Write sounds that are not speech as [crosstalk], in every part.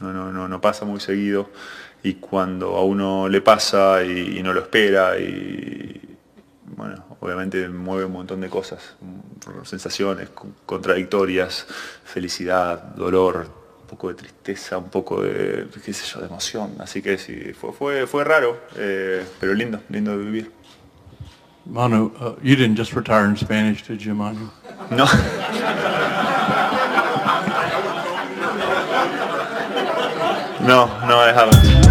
no, no, no, no pasa muy seguido y cuando a uno le pasa y, y no lo espera y bueno, obviamente mueve un montón de cosas, sensaciones contradictorias, felicidad, dolor, un poco de tristeza, un poco de, qué sé yo, de emoción. Así que sí, fue, fue, fue raro, eh, pero lindo, lindo de vivir. Manu, uh, you didn't just retire in Spanish, did you, Manu? No. [laughs] No, no, I haven't.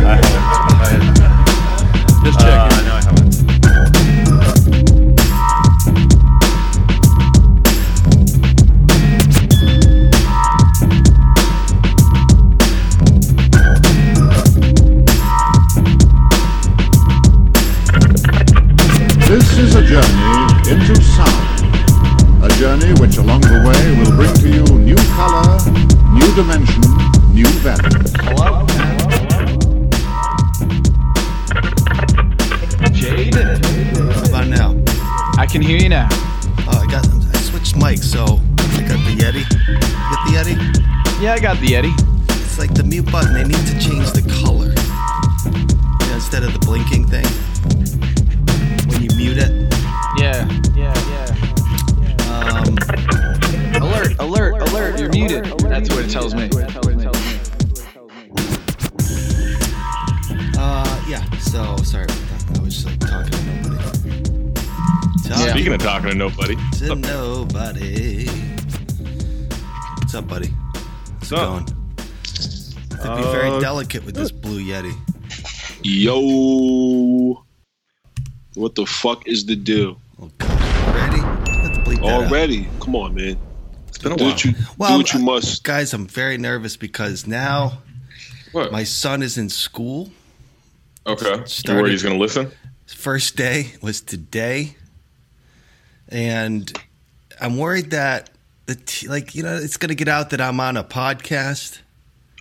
Got the Eddie. It's like the mute button. They need to change the color. You know, instead of the blinking thing. When you mute it. Yeah, yeah, yeah. Um, Alert, alert, alert, you're muted. That's what it tells me. uh, yeah. So sorry about that. I was just like talking to nobody. Talking Speaking of talking to nobody, to nobody. What's up, buddy? How's it up? going? To be very Uh, delicate with this blue Yeti. yo, what the fuck is the deal? Oh God! Already? Let's bleep that out. Already? Come on, man. It's been a Do while. what you, Well, do what you I- must. Guys, I'm very nervous because now What? my son is in school. okay. You started- worried he's going to listen? First day was today, and I'm worried that the t- like you know it's gonna get out that I'm on a podcast.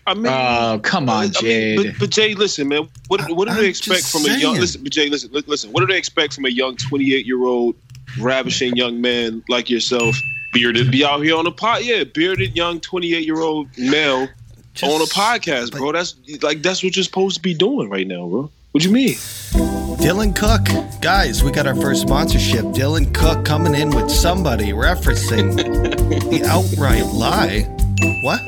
I mean, Oh, come on, I mean, but, but Jay, listen, man. What, what do I'm they expect just from a young? Listen, but Jay, listen, listen. What do they expect from a young 28 year old ravishing young man like yourself? Bearded. Be out here on a pod, yeah, bearded young 28 year old male Just- on a podcast, bro. That's like that's what you're supposed to be doing right now, bro. What do you mean? Dylan Cook, guys, we got our first sponsorship. Dylan Cook coming in with somebody referencing [laughs] the outright lie. What?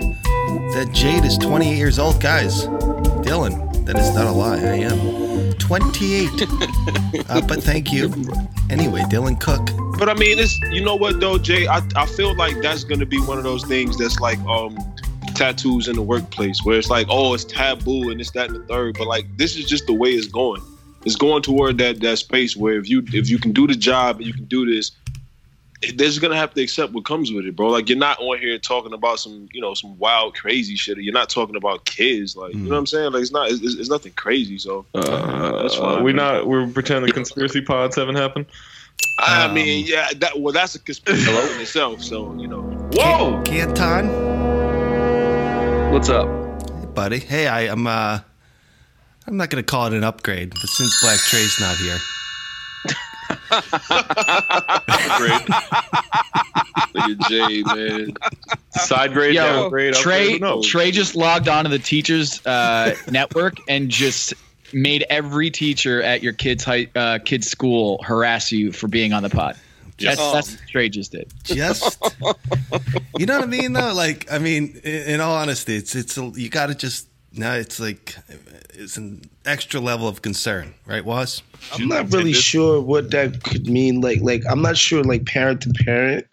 That Jade is 28 years old, guys. Dylan, that is not a lie. I am 28. [laughs] uh, but thank you. Anyway, Dylan Cook. But I mean, it's you know what though, Jay. I, I feel like that's gonna be one of those things that's like um tattoos in the workplace where it's like, oh, it's taboo and it's that and the third. But like this is just the way it's going. It's going toward that that space where if you if you can do the job and you can do this, they're just gonna have to accept what comes with it, bro. Like you're not on here talking about some you know some wild crazy shit. You're not talking about kids, like you know what I'm saying. Like it's not it's, it's it's nothing crazy. So Uh, That's fine, We're not. We're pretending conspiracy pods haven't happened. I Um, mean, yeah, that well that's a conspiracy in itself. So you know, Whoa! Canton. What's up? Hey, buddy. Hey, I, I'm uh I'm not gonna call it an upgrade, but since Black Trey's not here. Great. Look at Jay, man. Side grade, Yo, downgrade, Trey, upgrade, no. Trey just logged onto the teachers uh, network and just made every teacher at your kid's high, uh, kid's school harass you for being on the pod. That's, that's what Trey just did. Just You know what I mean though? Like I mean, in, in all honesty, it's it's a, you gotta just now it's like it's an extra level of concern, right, Wos? I'm not really sure what that could mean. Like, like I'm not sure. Like parent to parent,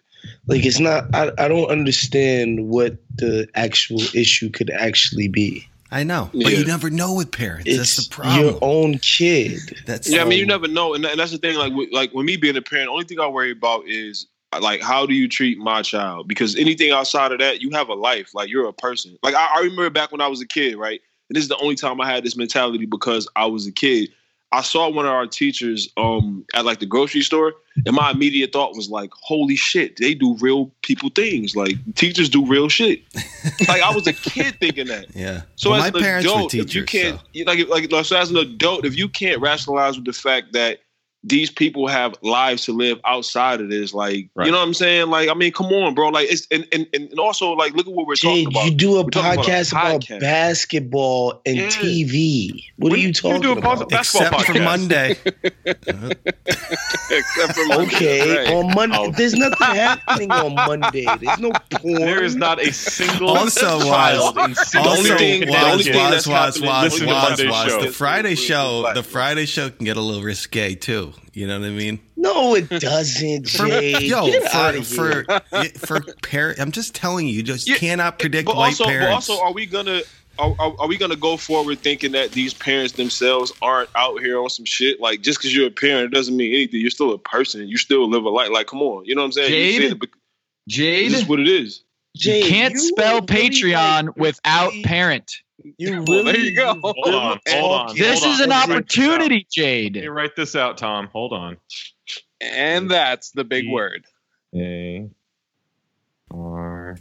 like it's not. I I don't understand what the actual issue could actually be. I know, but Yeah. you never know with parents. It's That's the problem. your own kid. That's Yeah, I mean, you never know, and, and that's the thing. Like, with, like when me being a parent, only thing I worry about is like how do you treat my child? Because anything outside of that, you have a life. Like you're a person. Like I, I remember back when I was a kid, right? And this is the only time I had this mentality because I was a kid. I saw one of our teachers um at like the grocery store, and my immediate thought was like, "Holy shit, they do real people things. Like teachers do real shit." [laughs] like I was a kid thinking that. yeah. So Well, as my an parents adult, were teachers. if you can't, so. you like, like, so as an adult, if you can't rationalize with the fact that these people have lives to live outside of this. Like, Right. you know what I'm saying? Like, I mean, come on, bro. Like, it's and and, and also like, look at what we're Jay, talking about. you do a We're talking about a podcast about, basketball and Yeah. TV. What are you talking do a about? pos- basketball Except for podcast. Monday. [laughs] Except for Monday, Okay, right. on Monday, Oh. there's nothing [laughs] happening on Monday. There's no porn. There is not a single Also, child Wos, in single only also, thing- the Wos, only thing Wos, that's Wos, happening- Wos, Listen to Wos, Monday's Wos. show. The Friday show, Black. the Friday show can get a little risque too. You know what I mean? No, it doesn't, For, Jay. [laughs] yo, for for [laughs] for parent, I'm just telling you, you just Yeah, cannot predict but white also, but parents. also, are we gonna are, are, are we gonna go forward thinking that these parents themselves aren't out here on some shit? Like just because you're a parent it doesn't mean anything. You're still a person. You still live a life. Like, come on, you know what I'm saying? You Jade? said it, Jade, This is what it is. Jay, you can't you spell are really, Patreon like, without really- parent. You [laughs] Well, really, there you go. Hold on, hold on. This Hold is on. an Let's this opportunity, Let Jade. me write this out, Tom. Hold on. And that's the big Yeah. word. A R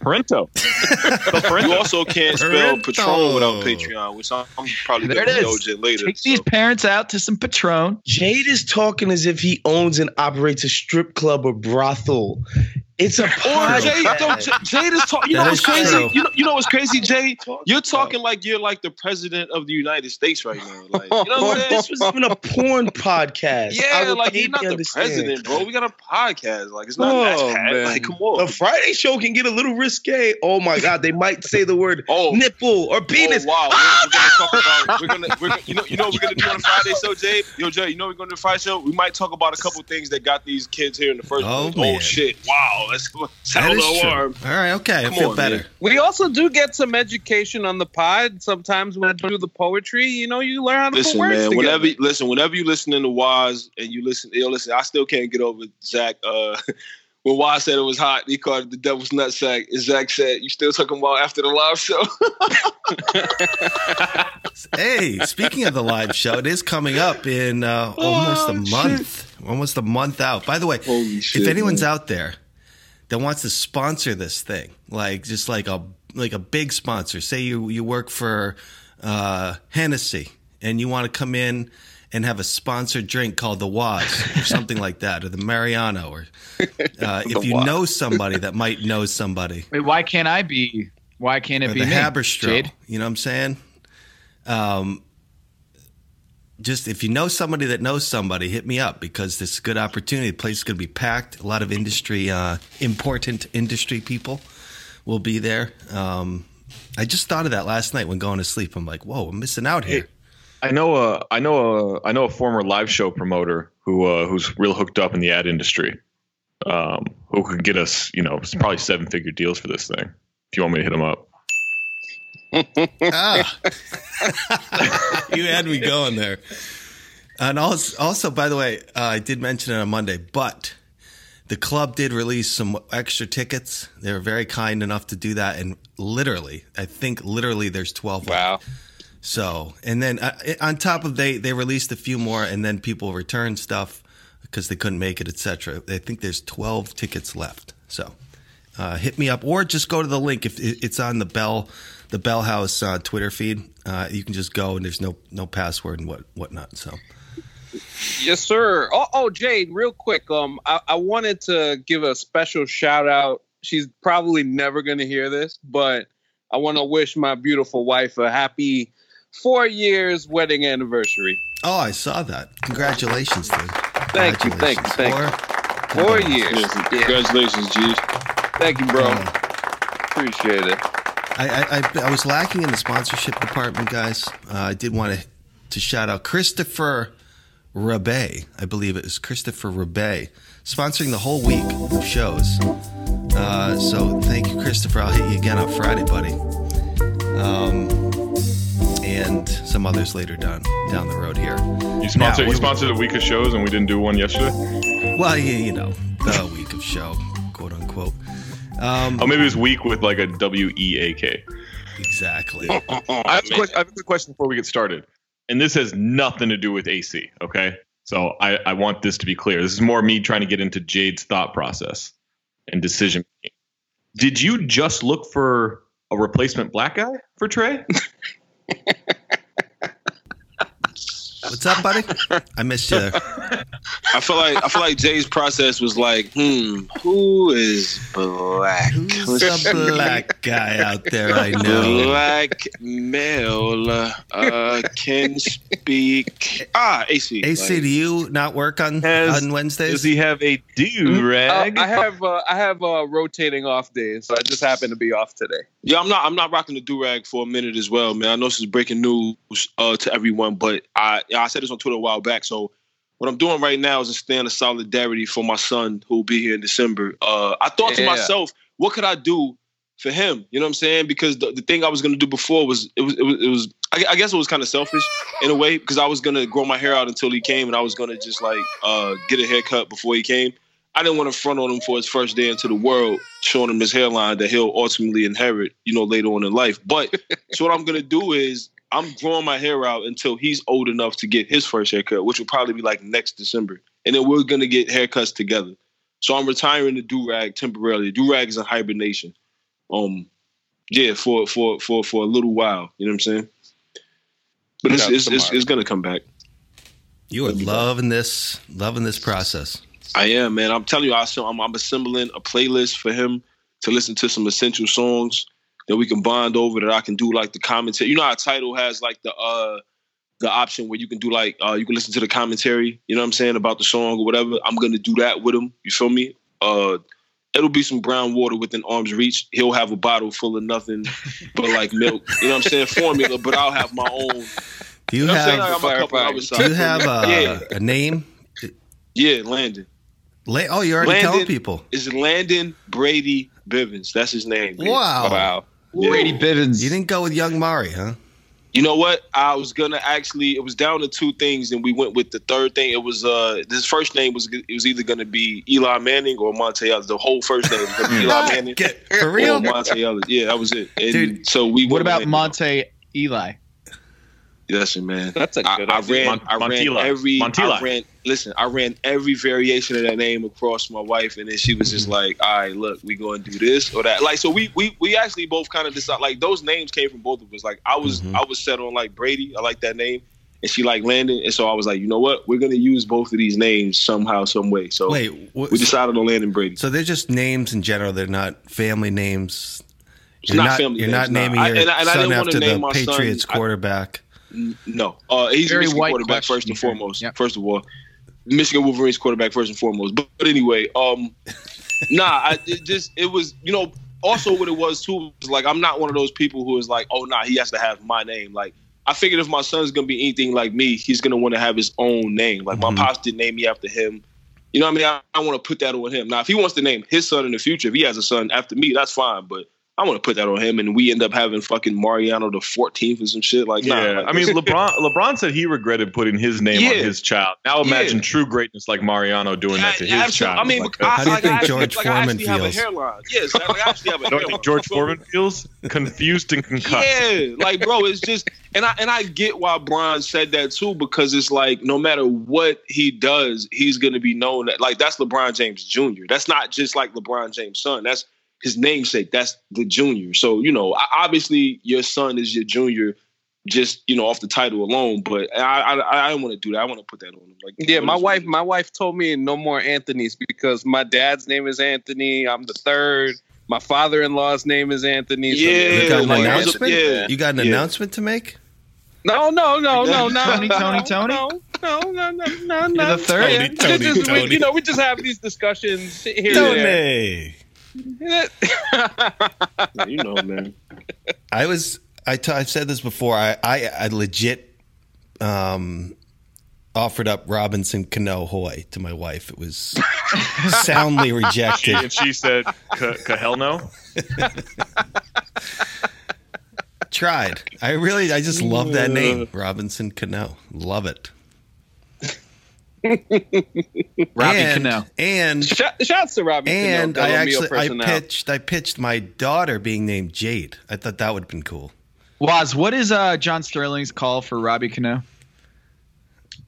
Parento. [laughs] You also can't spell Patron without Patreon, which I'm, I'm probably There gonna it know is. Later. Take so. these parents out to some Patron. Jade is talking as if he owns and operates a strip club or brothel. It's a Or podcast. Jay, no, Jay, Jade is talking. You know what's crazy? You know, you know what's crazy, Jay? You're talking like you're like the president of the United States right now. Like, you know what I'm But saying? this was even a porn podcast. I Yeah, would like you're not the understand. president, bro. We got a podcast. Like it's not Oh, that bad. Like, come on. The Friday show can get a little risque. Oh my God, they might say the word Oh, nipple or oh, penis. Oh, wow, we're, we're gonna ah! talk about. We're gonna, we're you know, you know, what we're gonna do on a Friday show, Jay. Yo, Jay, you know, what we're gonna do on a Friday show. We might talk about a couple things that got these kids here in the first Oh, place. man. Oh shit! Wow, let's That sound is the true. All right, okay, I Come feel on, better. man. We also do get some education on the pod. Sometimes when I do the poetry, you know, you learn how to Listen, put words man. together. Whenever, listen, whenever you listening to Wos and you listen, yo, listen. I still can't get over Zach. Uh, [laughs] when Wos said it was hot, he called it the devil's nutsack. And Zach said, "You still talking about after the live show?" [laughs] Hey, speaking of the live show, it is coming up in uh, almost a month. Almost a month out. By the way, Holy shit! if anyone's out there that wants to sponsor this thing, like just like a like a big sponsor, say you you work for uh, Hennessy and you want to come in and have a sponsored drink called the Wos or something like that, or the Mariano, or [laughs] uh, if you know somebody that might know somebody, Wait, why can't I be? Why can't it or be the me? Haberstroh. Jade? You know what I'm saying? Um, just if you know somebody that knows somebody, hit me up because this is a good opportunity. The place is going to be packed. A lot of industry, uh, important industry people will be there. Um, I just thought of that last night when going to sleep. I'm like, whoa, I'm missing out here. I know a I know a I know a former live show promoter who uh, who's real hooked up in the ad industry. Um, who could get us, you know, probably seven figure deals for this thing. If you want me to hit him up. Ah, [laughs] you had me going there. And also, also by the way, uh, I did mention it on Monday, but the club did release some extra tickets. They were very kind enough to do that, and literally, I think literally there's twelve. left. wow. So, and then uh, on top of they they released a few more, and then people returned stuff because they couldn't make it, etc. I think there's 12 tickets left. So, uh, hit me up or just go to the link if it's on the Bell the Bell House uh, Twitter feed. Uh, you can just go and there's no no password and what whatnot. So, Yes, sir. Oh, oh, Jade, real quick. Um, I, I wanted to give a special shout out. She's probably never going to hear this, but I want to wish my beautiful wife a happy four years wedding anniversary. oh, I saw that. Congratulations, dude. Thank you, thank you, thank you. Four- Four years. Yes, Yeah. Congratulations, G. Thank you, bro. Appreciate it. I, I, I, was lacking in the sponsorship department, guys. Uh, I did want to, to shout out Christopher Rabe. I believe it is Christopher Rabe, sponsoring the whole week of shows. Uh, so thank you, Christopher. I'll hit you again on Friday, buddy. Um, and some others later down down the road here. You sponsored Now, you sponsored a week of shows and we didn't do one yesterday. Well, you, you know, the week of show, quote unquote. Um, Oh, maybe it was week with like a W E A K. exactly. [laughs] I have, a question, I have a question before we get started, and this has nothing to do with AC. Okay, so I, I want this to be clear. This is more me trying to get into Jade's thought process and decision. making. Did you just look for a replacement black guy for Trey? What's up, buddy? I missed you there. [laughs] I feel like I feel like Jay's process was like, hmm, who is black? Who's a black guy out there I know? [laughs] Black male uh, can speak. Ah, AC. AC, Like, do you not work on Has- on Wednesdays? Does he have a do Uh, rag? I have uh, I have uh, rotating off days, so I just happen to be off today. yeah, I'm not. I'm not rocking the do rag for a minute as well, man. I know this is breaking news uh, to everyone, but I I said this on Twitter a while back. So what I'm doing right now is a stand of solidarity for my son who will be here in December. Uh, I thought to Yeah. myself, what could I do for him? You know what I'm saying? Because the, the thing I was gonna do before was it was it was, it was I, I guess it was kind of selfish in a way because I was gonna grow my hair out until he came and I was gonna just like uh, get a haircut before he came. I didn't want to front on him for his first day into the world, showing him his hairline that he'll ultimately inherit, you know, later on in life. But [laughs] so what I'm gonna do is I'm growing my hair out until he's old enough to get his first haircut, which will probably be like next December, and then we're gonna get haircuts together. So I'm retiring the do rag temporarily. Do rag is in hibernation. Um, yeah, for for for for a little while. You know what I'm saying? But it's it's, it's, it's gonna come back. you are loving this, loving this process. I am, man. I'm telling you, I, I'm, I'm assembling a playlist for him to listen to some essential songs that we can bond over. That I can do like the commentary. You know how Tidal has like the uh the option where you can do like uh you can listen to the commentary. You know what I'm saying about the song or whatever. I'm gonna do that with him. You feel me? Uh. It'll be some brown water within arm's reach. He'll have a bottle full of nothing but like milk. You know what I'm saying? Formula, but I'll have my own. Do you You know what I'm saying? I have got my couple do you have a, Yeah. a name? Yeah, Landon. La- oh, you're already telling people. is Landon Brady Bivins. That's his name. man. Wow. Wow. Yeah. Brady Bivins. You didn't go with Young Mari, huh? You know what? I was gonna actually. It was down to two things, and we went with the third thing. It was uh, his first name was it was either gonna be Eli Manning or Monta Ellis. The whole first name was gonna be Eli [laughs] Manning Get, for or real? Monta Ellis. Yeah, that was it. And Dude, so we. what about with- Monte Eli? Listen, man. That's a I, good I idea. ran, Mon- I ran Montila. every, Montila. I ran. Listen, I ran every variation of that name across my wife, and then she was just like, "All right, look, we going to do this or that." Like, so we we we actually both kind of decided. Like, those names came from both of us. Like, I was Mhm. I was set on like Brady. I like that name, and she like Landon, and so I was like, you know what? We're gonna use both of these names somehow, some way. So Wait, what, we decided on Landon Brady. so they're just names in general. They're not family names. It's You're not not, family you're names, not naming I- your and I- and I son didn't wanna after the name my son- Patriots I- quarterback. No, uh, he's Very a Michigan quarterback question first and foremost. Yep. First of all, Michigan Wolverines quarterback first and foremost. But, but anyway, um, [laughs] nah, I, it just it was you know also what it was too was like I'm not one of those people who is like oh nah he has to have my name like. I figured if my son's gonna be anything like me, he's gonna want to have his own name. Like Mhm. my pops didn't name me after him. You know what I mean? I, I want to put that on him. Now, if he wants to name his son in the future, if he has a son after me, that's fine. But I want to put that on him, and we end up having fucking Mariano the 14th or some shit. Like, nah, yeah, like, I mean LeBron. LeBron said he regretted putting his name Yeah. on his child. Now imagine Yeah. true greatness like Mariano doing that to his Absolutely. child. I mean, Like, I, How do you like, think I George like, I Foreman actually have a feels? hairline. Yes, like, I actually have a [laughs] don't hairline. you think George So- Foreman feels confused and concussed? Yeah, like bro, it's just and I and I get why Brian said that too because it's like no matter what he does, he's gonna be known that like that's LeBron James Jr. That's not just like LeBron James' son. That's his namesake. That's the junior. So you know, obviously your son is your junior, just you know off the title alone. But I I, I don't want to do that. I want to put that on him. Like Yeah, my wife. My wife told me no more Anthony's because my dad's name is Anthony. I'm the third. My father-in-law's name is Anthony. so Yeah, there's You got an like, announcement? yeah. You got an Yeah. announcement to make? No, no, no, no, no. Tony, no, Tony, no, Tony? No, no, no, no, no, You're no. the third? Yeah, Tony, just- Tony, we- You know, we just have these discussions here and there. Tony. [laughs] you know, man. I was I t- I've said this before. I I, I legit um, offered up Robinson Cano Hoy to my wife. It was [laughs] soundly rejected. and she said, "Ca ca- hell no." Tried. I really I just love that name, Robinson Cano. Love it. Robbie and, Cano. And Shout, shouts to Robbie. and Cano, I actually I pitched I pitched my daughter being named Jade. I thought that would have been cool. Wos, what is uh, John Sterling's call for Robbie Cano?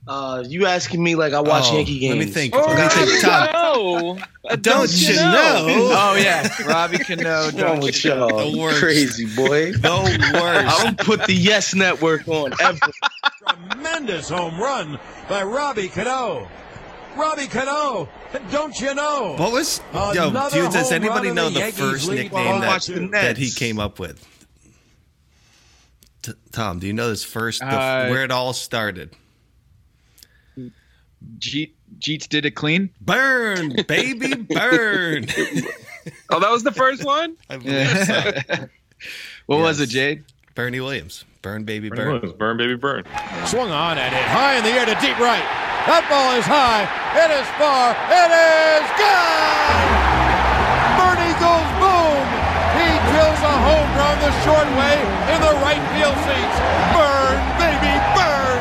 Uh, you asking me like I watch Oh, Yankee games? Let me think. Oh, Let me think. Tom, no. Uh, don't you know? Oh yeah, Robbie Cano. What's wrong Don't with you know? y'all? The worst. Crazy boy. [laughs] The I don't put the Yes Network on ever. Tremendous home run by Robbie Cano. Robbie Cano. Don't you know? What was? Yo, Another do, does anybody know and the first nickname by that, two. that he came up with? T- Tom, do you know this first, the, Uh, where it all started? Jeet, Jeets did it clean. Burn, baby, burn. [laughs] Oh, that was the first one. I believe so. [laughs] What was it, Jade? Bernie Williams. Burn, baby, Burn, burn. burn baby, burn. Swung on at it, high in the air to deep right. That ball is high. It is far. It is gone. Bernie goes boom. He drills a home run the short way in the right field seats. Burn, baby, burn.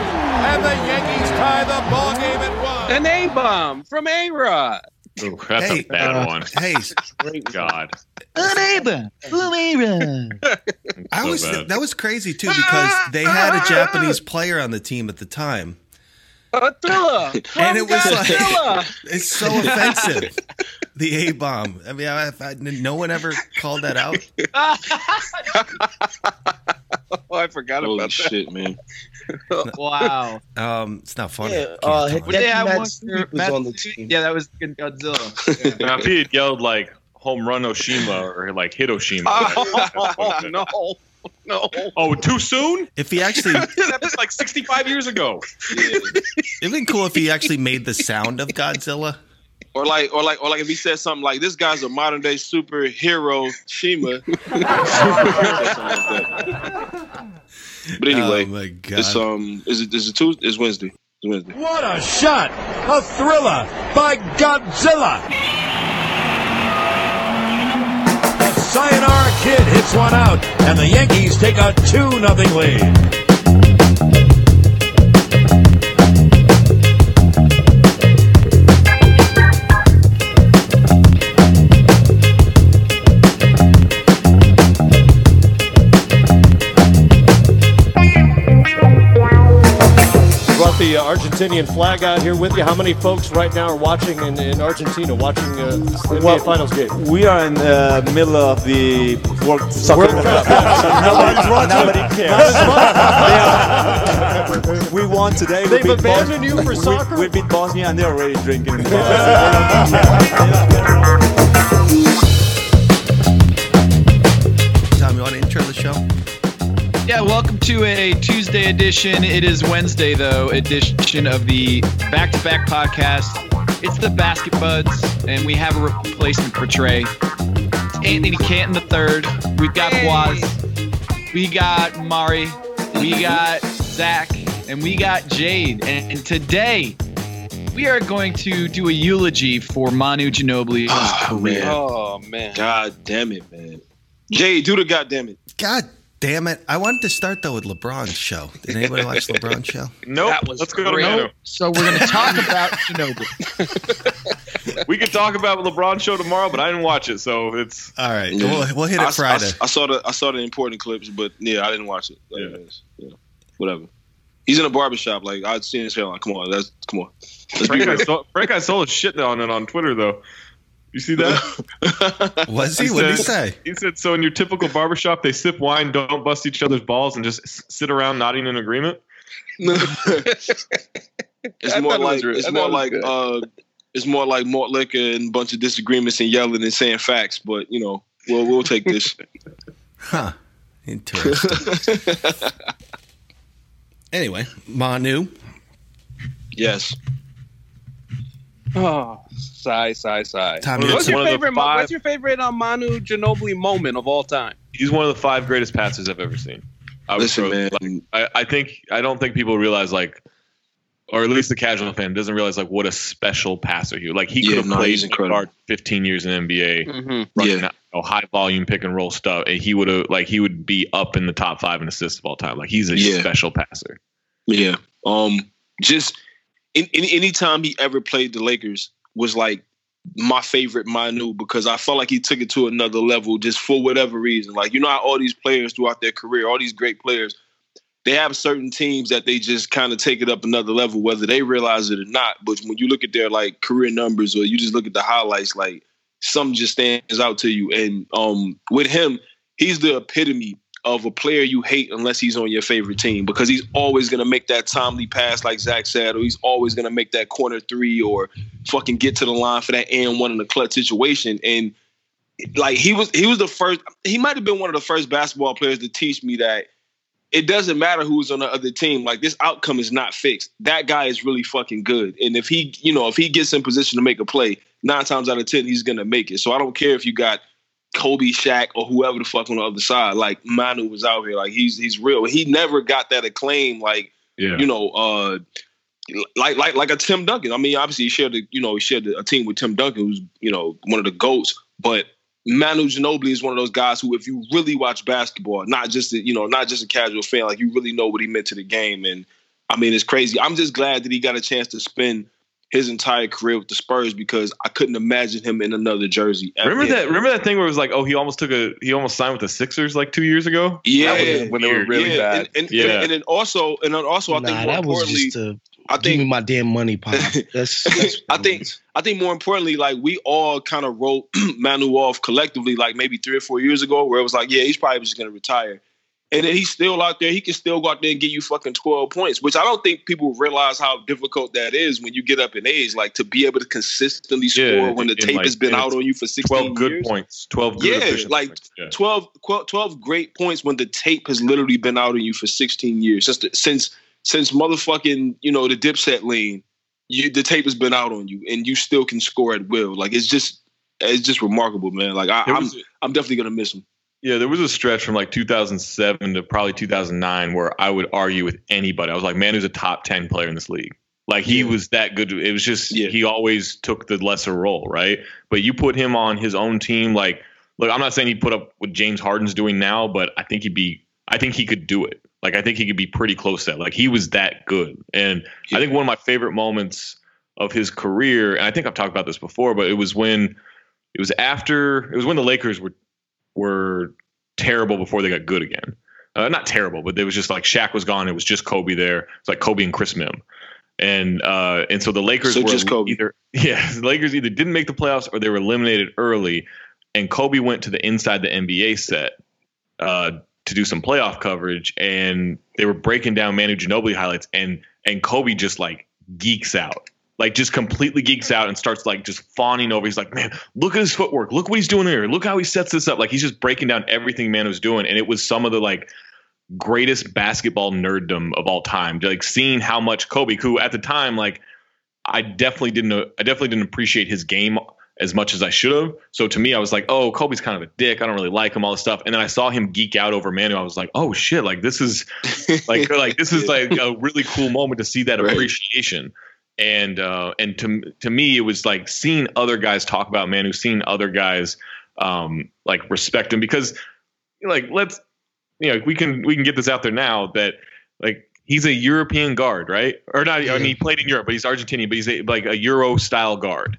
And the Yankees tie the ball game at one. An A bomb from A Rod. That's Hey, a bad uh, one. Hey, God. An A I So was bad. that was crazy too because they had a Japanese player on the team at the time, Attila. [laughs] and it was Attila. like [laughs] it's so offensive. The A bomb. I mean, I, I, no one ever called that out. [laughs] Oh, I forgot Holy about that. shit, man. Wow. Um, it's not funny. Yeah, Can't uh, tell Hideki it. they have one Matsui for was on the team. Yeah, that was Godzilla. Now, if he had yelled like home run Oshima or like Hiroshima. Oh, no. No. Oh, too soon? if he actually, [laughs] that was like 65 years ago. it'd been cool if he actually made the sound of Godzilla. Or like, or like, or like, if he said something like, "This guy's a modern day superhero, Shima." Something like that. But anyway, oh my god! it's um, is it is it Tuesday? It's Wednesday. It's Wednesday. What a shot! A thriller by Godzilla. The Sayonara Kid hits one out, and the Yankees take a 2 0 lead. The uh, Argentinian flag out here with you. How many folks right now are watching in, in Argentina, watching uh, NBA Well, Finals game? We are in the middle of the World Soccer World Cup. [laughs] Nobody, [laughs] nobody cares. we won today. They've beat abandoned Bos- you for we- soccer? We, beat Bosnia and they're already drinking. [laughs] Yeah, welcome to a Tuesday edition. It is Wednesday, though, edition of the Back to Back podcast. It's the Basket Buds, and we have a replacement for Trey. It's Anthony Canton the third. We've got Boaz. We got Mari. We got Zach. And we got Jade. And, and today, we are going to do a eulogy for Manu Ginobili's Oh, career. man. Oh, man. God damn it, man. Jay, do the goddamn it. God damn it! I wanted to start though with LeBron's show. Did anybody watch [laughs] LeBron's show? Nope. That was Let's go to great. Manu. So we're going to talk about [laughs] Ginobili. We could talk about the LeBron show tomorrow, but I didn't watch it, so it's All right, Yeah. we'll, we'll hit I, it Friday. I, I saw the I saw the important clips, but yeah, I didn't watch it. Like, Yeah. yeah, whatever. He's in a barbershop. Like I'd seen his hairline. Come on, that's come on. Frank I real. saw, Frank I saw his shit on it on Twitter though. You see that? [laughs] Was he? What did he say? He said, "So in your typical barbershop, they sip wine, don't bust each other's balls, and just sit around nodding in agreement." [laughs] it's more thought it was like re- I it's more like uh, it's more like malt liquor and a bunch of disagreements and yelling and saying facts. But you know, well, we'll take this. [laughs] Huh? Interesting. anyway, Manu. yes. Oh, sigh, sigh, sigh. Tom, Well, What's your one of the favorite? five- What's your favorite uh, Manu Ginobili moment of all time? He's one of the five greatest passers I've ever seen. I Listen, throw- man. like, I, I think I don't think people realize like, or at least the casual fan doesn't realize like what a special passer he was. Like he Yeah, could have no, played he's guard 15 years in the NBA. Mm-hmm. running Yeah. out, you know, high volume pick and roll stuff, and he would have like he would be up in the top five in assists of all time. Like he's a Yeah. special passer. Yeah. Um. Just in, in anytime he ever played the Lakers was like my favorite Manu because I felt like he took it to another level just for whatever reason. Like you know how all these players throughout their career, all these great players, they have certain teams that they just kind of take it up another level, whether they realize it or not. But when you look at their like career numbers or you just look at the highlights, like something just stands out to you. And um with him, he's the epitome of a player you hate unless he's on your favorite team because he's always going to make that timely pass like Zach said, or he's always going to make that corner three or fucking get to the line for that and one in a clutch situation. And like he was, he was the first. He might have been one of the first basketball players to teach me that it doesn't matter who's on the other team. Like this outcome is not fixed. That guy is really fucking good. And if he, you know, if he gets in position to make a play, nine times out of ten, he's gonna make it. So I don't care if you got Kobe, Shaq, or whoever the fuck on the other side. Like Manu was out here. Like he's he's real. He never got that acclaim. Like Yeah. you know, uh, like like like a Tim Duncan. I mean, obviously he shared the, you know he shared a team with Tim Duncan, who's you know one of the goats. But Manu Ginobili is one of those guys who, if you really watch basketball, not just a, you know not just a casual fan, like you really know what he meant to the game. And I mean, it's crazy. I'm just glad that he got a chance to spend his entire career with the Spurs because I couldn't imagine him in another jersey. ever Remember that? Remember that thing where it was like, oh, he almost took a, he almost signed with the Sixers like two years ago. Yeah, That was when they were really Yeah. bad. And, and, Yeah. and, and then also, and then also, I Nah, think more that was importantly, just a I give think me my damn money, [laughs] pop. That's, that's I think I think more importantly, like we all kind of wrote [clears throat] Manu off collectively, like maybe three or four years ago, where it was like, yeah, he's probably just gonna retire. And then he's still out there. He can still go out there and get you fucking twelve points, which I don't think people realize how difficult that is when you get up in age. Like to be able to consistently score Yeah, when the tape like- has been out on you for sixteen Twelve good years. points. Twelve good Yeah, like points. Yeah. 12, 12 12 great points when the tape has literally been out on you for 16 years. Since the, since since motherfucking, you know, the dipset lane, you the tape has been out on you and you still can score at will. Like it's just it's just remarkable, man. Like I, I'm I'm definitely gonna miss him. Yeah, there was a stretch from like 2007 to probably 2009 where I would argue with anybody. I was like, man, who's a top 10 player in this league? Like he was that good. It was just he always took the lesser role, right? But you put him on his own team. Like, look, I'm not saying he'd put up what James Harden's doing now, but I think he'd be. I think he could do it. Like, I think he could be pretty close to that. Like, he was that good. And I think one of my favorite moments of his career, and I think I've talked about this before, but it was when it was after it was when the Lakers were were terrible before they got good again. Uh, not terrible, but it was just like Shaq was gone. It was just Kobe there. It's like Kobe and Chris Mihm, and uh, and so the Lakers So were just Kobe. either [laughs] yeah, the Lakers either didn't make the playoffs or they were eliminated early. And Kobe went to the inside the NBA set uh, to do some playoff coverage, and they were breaking down Manu Ginobili highlights, and and Kobe just like geeks out. Like just completely geeks out and starts like just fawning over. He's like, man, look at his footwork. Look what he's doing here. Look how he sets this up. Like he's just breaking down everything man was doing. And it was some of the like greatest basketball nerddom of all time. Like seeing how much Kobe, who at the time, like I definitely didn't I definitely didn't appreciate his game as much as I should have. So to me, I was like, oh, Kobe's kind of a dick. I don't really like him, all this stuff. And then I saw him geek out over Manu. I was like, oh shit, like this is like [laughs] like this is like a really cool moment to see that appreciation. And uh, and to to me, it was like seeing other guys talk about Manu, seeing other guys um, like respect him because like let's you know we can we can get this out there now that like he's a European guard, right? Or not? I mean, he played in Europe, but he's Argentinian, but he's a, like a Euro style guard.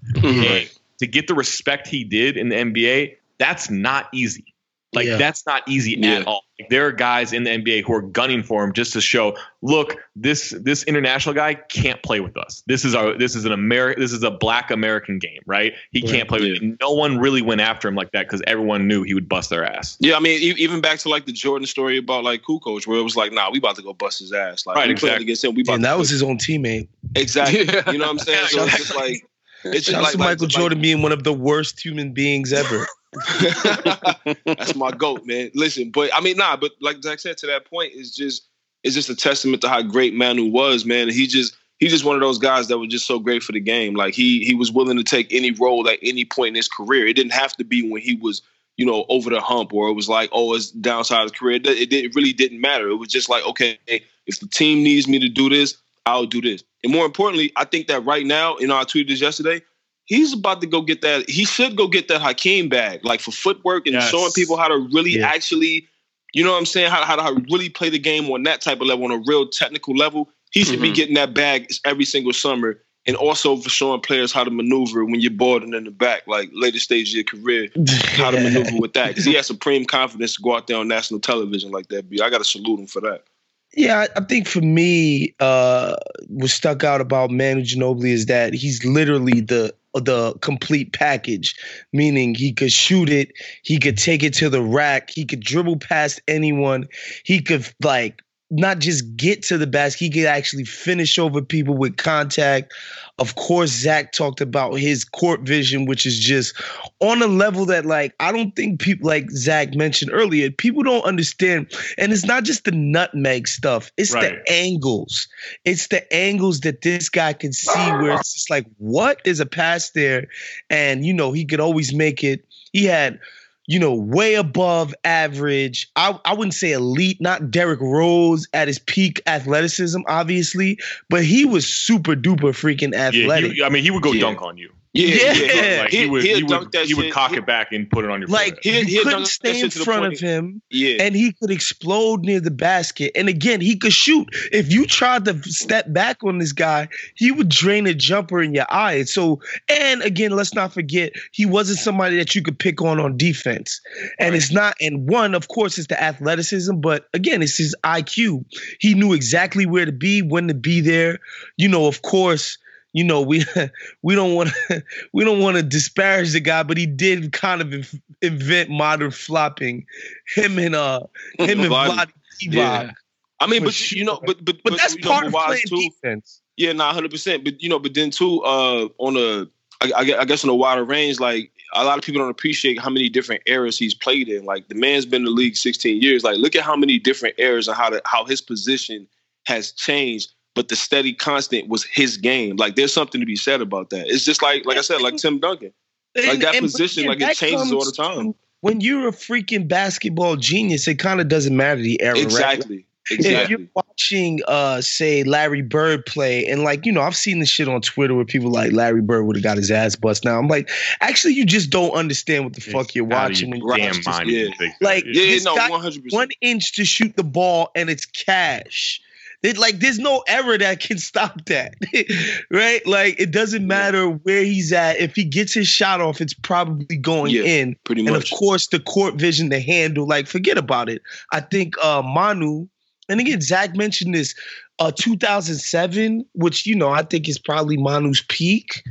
And to get the respect he did in the NBA, that's not easy. Like Yeah. that's not easy at all. Like, there are guys in the NBA who are gunning for him just to show, look, this this international guy can't play with us. This is our this is an American this is a black American game, right? He can't play with it. No one really went after him like that because everyone knew he would bust their ass. Yeah, I mean, e- even back to like the Jordan story about like Kukoc, where it was like, nah, we about to go bust his ass. Like, Right, we exactly. against him. We about and that put- was his own teammate. exactly. [laughs] You know what I'm saying? So it's just like it's just Shout like, to like- Michael like- Jordan being one of the worst human beings ever. [laughs] That's my goat, man. Listen, but I mean, nah, but like Zach said, to that point, is just it's just a testament to how great Manu was, man. He just he's just one of those guys that was just so great for the game. Like he he was willing to take any role at any point in his career. It didn't have to be when he was you know over the hump or it was like oh it's downside of his career. It, it, it really didn't matter. It was just like okay, if the team needs me to do this, I'll do this. And more importantly, I think that right now, you know, I tweeted this yesterday. He's about to go get that. He should go get that Hakeem bag, like for footwork and Yes. showing people how to really Yeah. actually, you know what I'm saying, how, how to really play the game on that type of level, on a real technical level. He should be Mhm. getting that bag every single summer. And also for showing players how to maneuver when you're boarding in the back, like later stage of your career, how to [laughs] maneuver with that. Because he has supreme confidence to go out there on national television like that. I got to salute him for that. Yeah, I think for me, uh, what stuck out about Manu Ginobili is that he's literally the the complete package, meaning he could shoot it, he could take it to the rack, he could dribble past anyone, he could like not just get to the basket, he could actually finish over people with contact. Of course, Zach talked about his court vision, which is just on a level that, like, I don't think people like Zach mentioned earlier, people don't understand. And it's not just the nutmeg stuff, it's Right. the angles. It's the angles that this guy can see where it's just like, what is a pass there? And, you know, he could always make it. He had you know, way above average. I, I wouldn't say elite, not Derrick Rose at his peak athleticism, obviously, but he was super duper freaking Yeah, athletic. he, I mean, he would go Yeah. dunk on you. Yeah, yeah. Like, he, He- would, he'll he would, he would shit. cock it back and put it on your like forehead. you couldn't stay in front of him, yeah. and he could explode near the basket. And again, he could shoot. If you tried to step back on this guy, he would drain a jumper in your eye. So, and again, let's not forget, he wasn't somebody that you could pick on on defense. And it's not. And one, of course, is the athleticism, but again, it's his IQ. He knew exactly where to be, when to be there. You know, of course you know we [laughs] we don't want to [laughs] we don't want to disparage the guy but he did kind of inv- invent modern flopping him and uh him and Vlade. Yeah. I mean, but you know, but but But that's you know, part of playing too, defense. Yeah, nah, hundred percent. But you know, but then too, uh, on a, I, I I guess on a wider range, like a lot of people don't appreciate how many different eras he's played in. Like the man's been in the league sixteen years. Like look at how many different eras and how to, how his position has changed. But the steady constant was his game. Like there's something to be said about that. It's just like like I said, like Tim Duncan. Like that and- position, but like yeah, it changes all the time. when you're a freaking basketball genius it kind of doesn't matter the era right? Exactly. If you're watching, uh, say Larry Bird play, and like you know, I've seen this shit on Twitter where people like Larry Bird would have got his ass bust. Now I'm like, actually, you just don't understand what the fuck you're watching your when you damn watch mind this. if you think that. Like, Yeah, no, guy- 100%. one inch to shoot the ball, and it's cash. It, like, there's no error that can [laughs] stop that, [laughs] right? Like, it doesn't matter where he's at. If he gets his shot off, it's probably going Yeah, in. pretty much. And of course, the court vision, the handle, like, forget about it. I think uh Manu, and again, Zach mentioned this, uh 2007, which you know I think is probably Manu's peak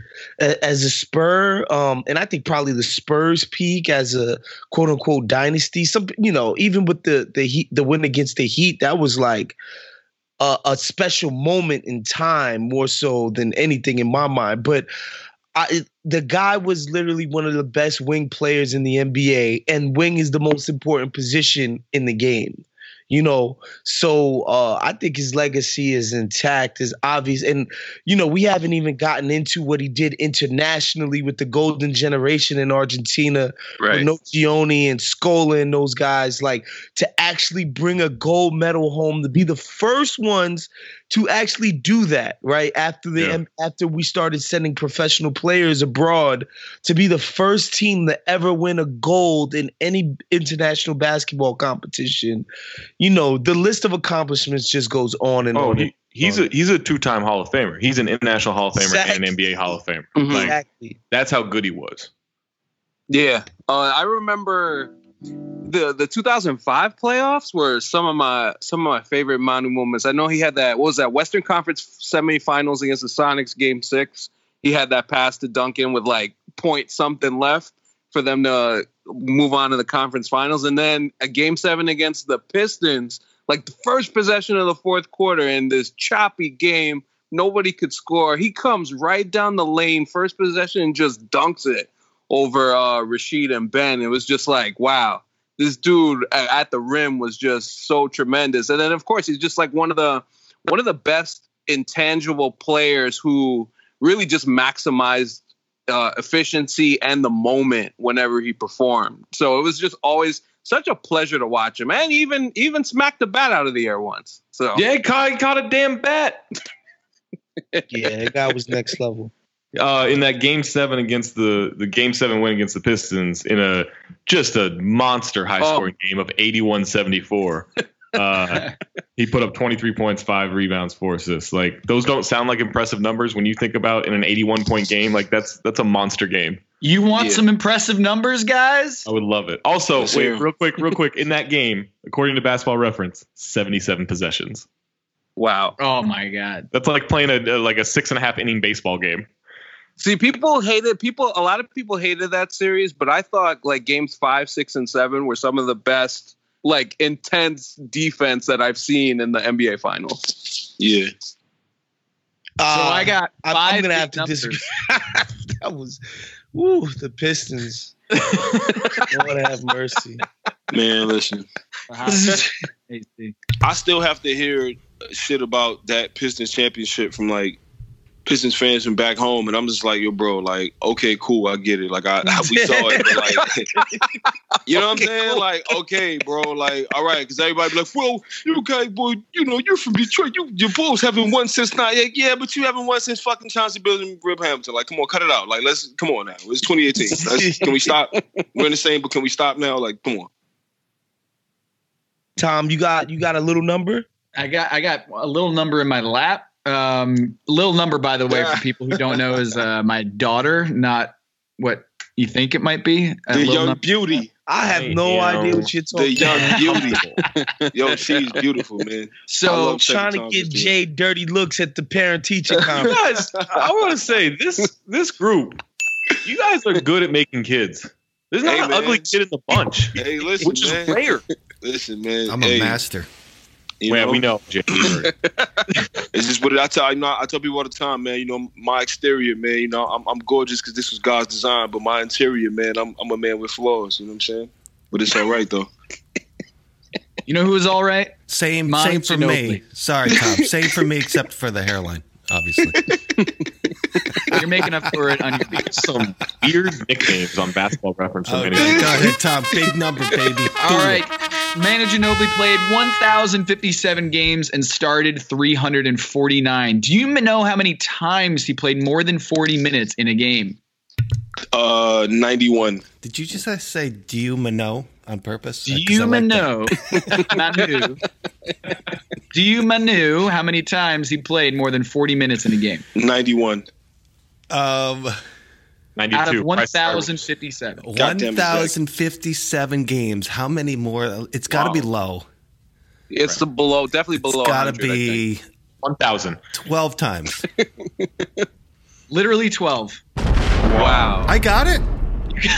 a- as a Spur, um, and I think probably the Spurs peak as a quote unquote dynasty. Some you know even with the the heat, the win against the Heat, that was like a, a special moment in time more so than anything in my mind. But I, the guy was literally one of the best wing players in the NBA, and wing is the most important position in the game. You know, so uh, I think his legacy is intact, is obvious, and you know we haven't even gotten into what he did internationally with the Golden Generation in Argentina, Right. Nocioni and Scola and those guys. Like to actually bring a gold medal home, to be the first ones to actually do that, right? After the after we started sending professional players abroad, to be the first team to ever win a gold in any international basketball competition. You know, the list of accomplishments just goes on and Oh, on. he, he's a he's a two time Hall of Famer. He's an international Hall of Famer and an NBA Hall of Famer. Like, exactly. that's how good he was. Yeah, uh, I remember the the 2005 playoffs were some of my some of my favorite Manu moments. I know he had that. What was that Western Conference semifinals against the Sonics, Game Six? He had that pass to Duncan with like point something left for them to move on to the conference finals, and then a Game Seven against the Pistons. Like the first possession of the fourth quarter in this choppy game, nobody could score. He comes right down the lane, first possession, and just dunks it over uh, Rasheed and Ben. It was just like, wow, this dude at the rim was just so tremendous. And then of course he's just like one of the one of the best intangible players who really just maximized uh, efficiency and the moment whenever he performed. So it was just always such a pleasure to watch him, and even even smacked the bat out of the air once. So Yeah, he caught, he caught a damn bat. [laughs] yeah, that guy was next level. Uh, in that game seven against the the game seven win against the Pistons in a just a monster high scoring game of 81-74. [laughs] Uh, he put up 23 points, five rebounds, four assists. Like those don't sound like impressive numbers when you think about in an 81 point game. Like that's that's a monster game. You want Yeah. some impressive numbers, guys? I would love it. Also, wait, real quick, real quick. [laughs] In that game, according to Basketball Reference, 77 possessions. Wow. Oh my god. That's like playing a, a- like a six and a half inning baseball game. See, people hated people. A lot of people hated that series, but I thought like games five, six, and seven were some of the best, like intense defense that I've seen in the NBA Finals. Yeah. Uh, I got I'm, I'm gonna have to numbers. disagree. [laughs] that was, ooh, the Pistons. [laughs] Lord have mercy. Man, listen. [laughs] I still have to hear shit about that Pistons championship from like Pistons fans from back home, and I'm just like, yo, bro, like, okay, cool, I get it. Like, I, we saw it, but like, [laughs] [laughs] you know what I'm saying? Like, okay, bro, like, all right, because everybody be like, well, you guys, boy, you know, you're from Detroit, you your Bulls haven't won since nine, yeah, yeah, but you haven't won since fucking Chauncey Billups and Rip Hamilton. Like, come on, cut it out. Like, let's come on now. It's 2018. Let's, [laughs] can we stop? We're in the same, but can we stop now? Like, come on. Tom, you got you got a little number? I got I got a little number in my lap. Um, little number, by the way, for people who don't know, is [laughs] uh, my daughter, not what you think it might be. A The young number- beauty. I have no you idea what you're talking. The talking young beauty. [laughs] Yo, she's beautiful, man. I So Trying to get Thompson, Jay dirty looks at the parent teacher [laughs] conference. guys, I want to say this this group, you guys are good at making kids. There's not Hey, an man. ugly kid in the bunch, Hey, listen, which is man. rare. Listen, man. I'm a hey, master. You Yeah, know, we know, [laughs] It's just what I tell you know. I tell people all the time, man. You know, my exterior, man. You know, I'm, I'm gorgeous because this was God's design, but my interior, man, I'm I'm a man with flaws. You know what I'm saying? But it's all right though. you know who is all right? Same, Manu same for me. Sorry, Tom. Same for me, except for the hairline, obviously. [laughs] You're making up for it on your beat. Some weird nicknames on Basketball Reference. from Okay, any- go ahead, Tom. Big number, baby. [laughs] All right. Manu Ginobili played 1,057 games and started 349. Do you know how many times he played more than 40 minutes in a game? Uh, 91. Did you just say "Do you Mano" on purpose? Do 'Cause I you like that. Manu? [laughs] Manu. Do you Manu how many times he played more than 40 minutes in a game? 91. Um, 92. Out of 1,057. Goddamn one it, Zach. thousand fifty-seven games. How many more? It's got to be low. It's the below, definitely It's below. got to 100, I think. be 1,000. twelve times. Literally 12. Wow. I got it.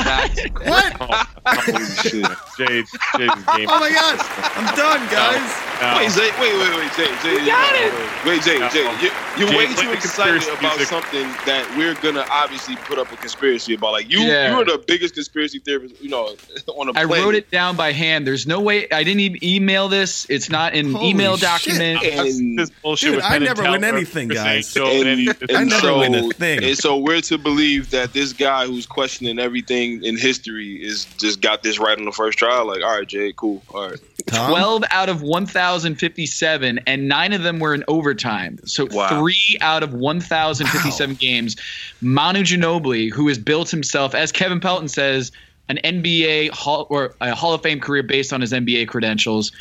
That's What? Holy shit. Jay, Jay's game. Oh my god! I'm done, guys. No. Wait, Zay, wait, wait, wait, Jay, Jay. You got it. Wait, Jay, No. Jay, you, you're Jay, way too excited about music. something that we're gonna obviously put up a conspiracy about. Like you, Yeah. you're the biggest conspiracy theorist, you know, [laughs] on the I planet. wrote it down by hand. There's no way. I didn't even email this. It's not in an Holy email shit. document. And, this bullshit Dude, I never win anything, guys. Angel, and, any- and I never so, win a thing. And so we're to believe that this guy who's questioning everything in history is just got this right on the first try. Like, all right, Jay, cool, all right. Tom? 12 out of 1,057, and nine of them were in overtime. So Wow. three out of 1,057 games. Manu Ginobili, who has built himself, as Kevin Pelton says, an NBA hall, or a Hall of Fame career based on his NBA credentials.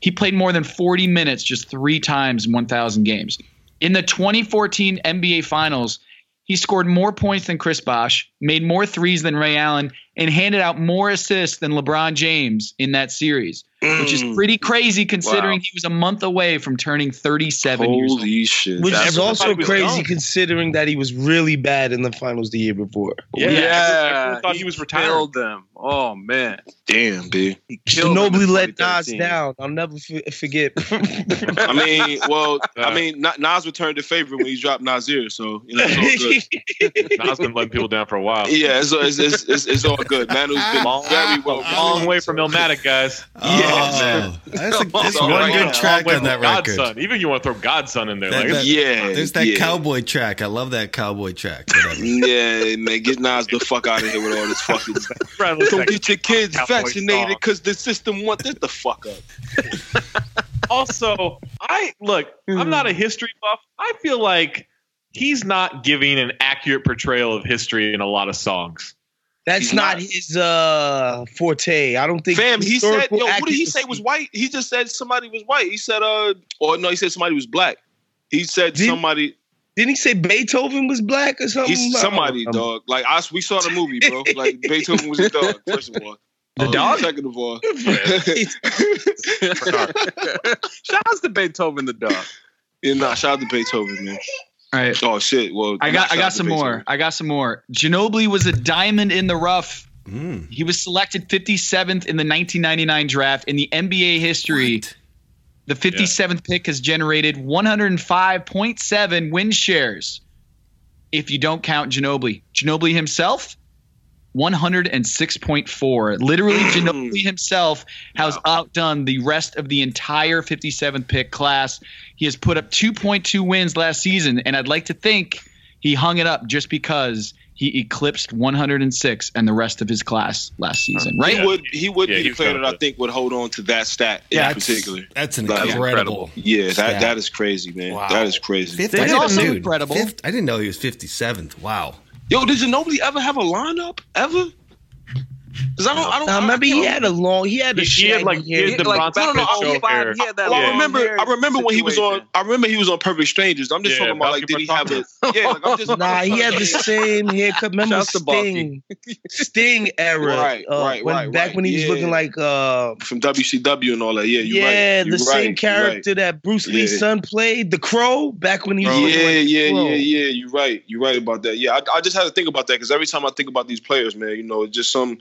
He played more than 40 minutes just three times in 1,000 games. In the 2014 NBA Finals, he scored more points than Chris Bosh, made more threes than Ray Allen, and handed out more assists than LeBron James in that series, which is Mm. pretty crazy considering Wow. he was a month away from turning 37 years old. Holy shit! Which That's is also crazy young. considering that he was really bad in the finals the year before. Yeah, everyone- everyone thought he was retired. Killed them. Oh man, damn, B. he killed them Ginobili let Nas down. I'll never f- forget. [laughs] I mean, well, I mean, Na- Nas returned the favor when he dropped Nasir, so you know, it's all [laughs] good. Nas been letting people down for a while. yeah, it's, it's, it's, it's, it's all good. Manu's been Long, very well. long way from Illmatic, guys. Oh, that's, a, that's All one right. good Long track on that record. God's Son. Even you want to throw God's Son in there. That- like, that- Yeah, There's that yeah. cowboy track. I love that cowboy track. Yeah, man, get Nas the fuck out of here with all this fucking. [laughs] Brad looks Don't like- get your kids Cowboy vaccinated because the system wants it the fuck up. [laughs] also, I look, I'm not a hmm. history buff. I feel like he's not giving an accurate portrayal of history in a lot of songs. That's not, not. his uh, forte. I don't think. Fam, he said, yo, what did he say was white? He just said somebody was white. He said, uh, or no, he said somebody was black. He said Did- somebody, Didn't he say Beethoven was black or something? he's somebody, Um, dog. Like us, we saw the movie, bro. [laughs] Like Beethoven was a dog. First of all, The Uh, dog? Second of all, [laughs] [laughs] Shout out to Beethoven the dog. yeah, nah, shout out to Beethoven, man. All right. Oh shit. Well, I got I got some more. I got some more. Ginobili was a diamond in the rough. Mm. He was selected 57th in the 1999 draft in the NBA history. The 57th pick has generated 105.7 win shares. If you don't count Ginobili, Ginobili himself, 106.4. Literally, mm. Ginobili himself has outdone the rest of the entire 57th pick class. He has put up 2.2 wins last season, and I'd like to think he hung it up just because he eclipsed 106 and the rest of his class last season, right? He would he would Yeah, be he the player that I think would hold on to that stat Yeah, in that's- particular. That's an Like, incredible. Yeah, that that is crazy, man. Wow. That is crazy. Fifth, That's also dude, incredible. fifth- I didn't know he was 57th. Wow. Yo, did nobody ever have a lineup ever? Because I don't, I don't. Nah, I remember he had a long, he had a He- he had, like, shaggy he had hair. the like, Bronson no, no, Pinchot no, hair. he had that Well, I remember. hair I remember when he was on. I remember he was on Perfect Strangers. I'm just Yeah, talking about like, did he have a? Yeah, like I'm just. [laughs] Nah, he had the [laughs] same haircut. Remember Shouts. Sting, Sting era, Right, uh, right, when, right, back when he was Yeah. looking like, uh, from WCW and all that. Yeah, you're yeah, right. the You're same right, you're character that Bruce Lee's Yeah. son played, the Crow, back when he was Yeah, yeah, yeah, yeah. You're right. You're right about that. Yeah, I, I just had to think about that because every time I think about these players, man, you know, it's just some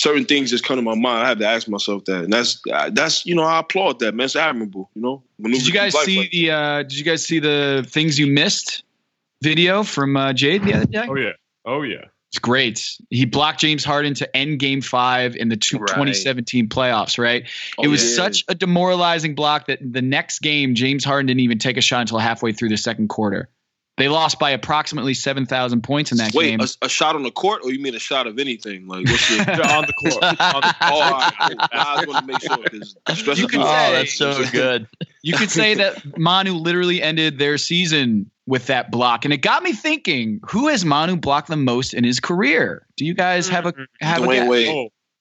certain things just come to my mind. I have to ask myself that, and that's uh, that's you know I applaud that, man. It's admirable. You know. Did you guys see like- the uh, Did you guys see the things you missed video from uh, Jade the other day? Oh yeah. Oh yeah. It's great. He blocked James Harden to end Game Five in the two, Right. 2017 playoffs. Right. Oh, it was yeah. such a demoralizing block that the next game James Harden didn't even take a shot until halfway through the second quarter. They lost by approximately 7,000 points in that Wait, game. a, a shot on the court, or you mean a shot of anything? Like what's your? [laughs] on the court. On the, [laughs] oh, all right, I just want to make sure because You is can say- Oh, that's so good. you could say that Manu literally ended their season with that block, and it got me thinking: Who has Manu blocked the most in his career? Do you guys have a have a Dwyane guess? Wade.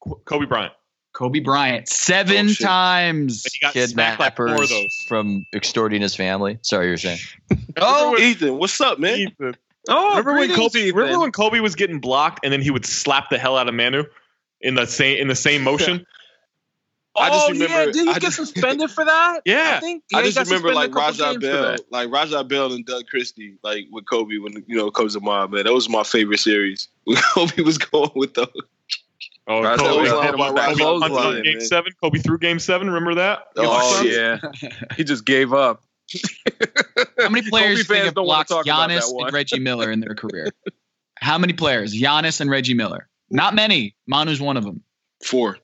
oh, Kobe Bryant. Kobe Bryant seven Oh, times. But he got smacked like four of Kidnappers those. from extorting his family. Sorry, you're saying. [laughs] Oh, Ethan, what's up, man? Ethan. Oh, remember when Kobe? Ethan. Remember when Kobe was getting blocked and then he would slap the hell out of Manu in the same in the same motion? [laughs] I just oh, remember- yeah, did he I get just- suspended for that? [laughs] Yeah. I think I yeah, he just remember like suspended Raja Bell, like Raja Bell and Doug Christie, like with Kobe when you know Kobe's a mob, man. That was my favorite series. When Kobe was going with those. Oh, Right, Kobe, that was Kobe, hit him with that Kobe clothesline, punted game man. seven. Kobe threw game seven. Remember that? Oh Yeah. yeah, [laughs] he just gave up. How many players Kobe think have blocked talk Giannis and Reggie Miller in their [laughs] career? How many players? Giannis and Reggie Miller. Not many. Manu's one of them. Four.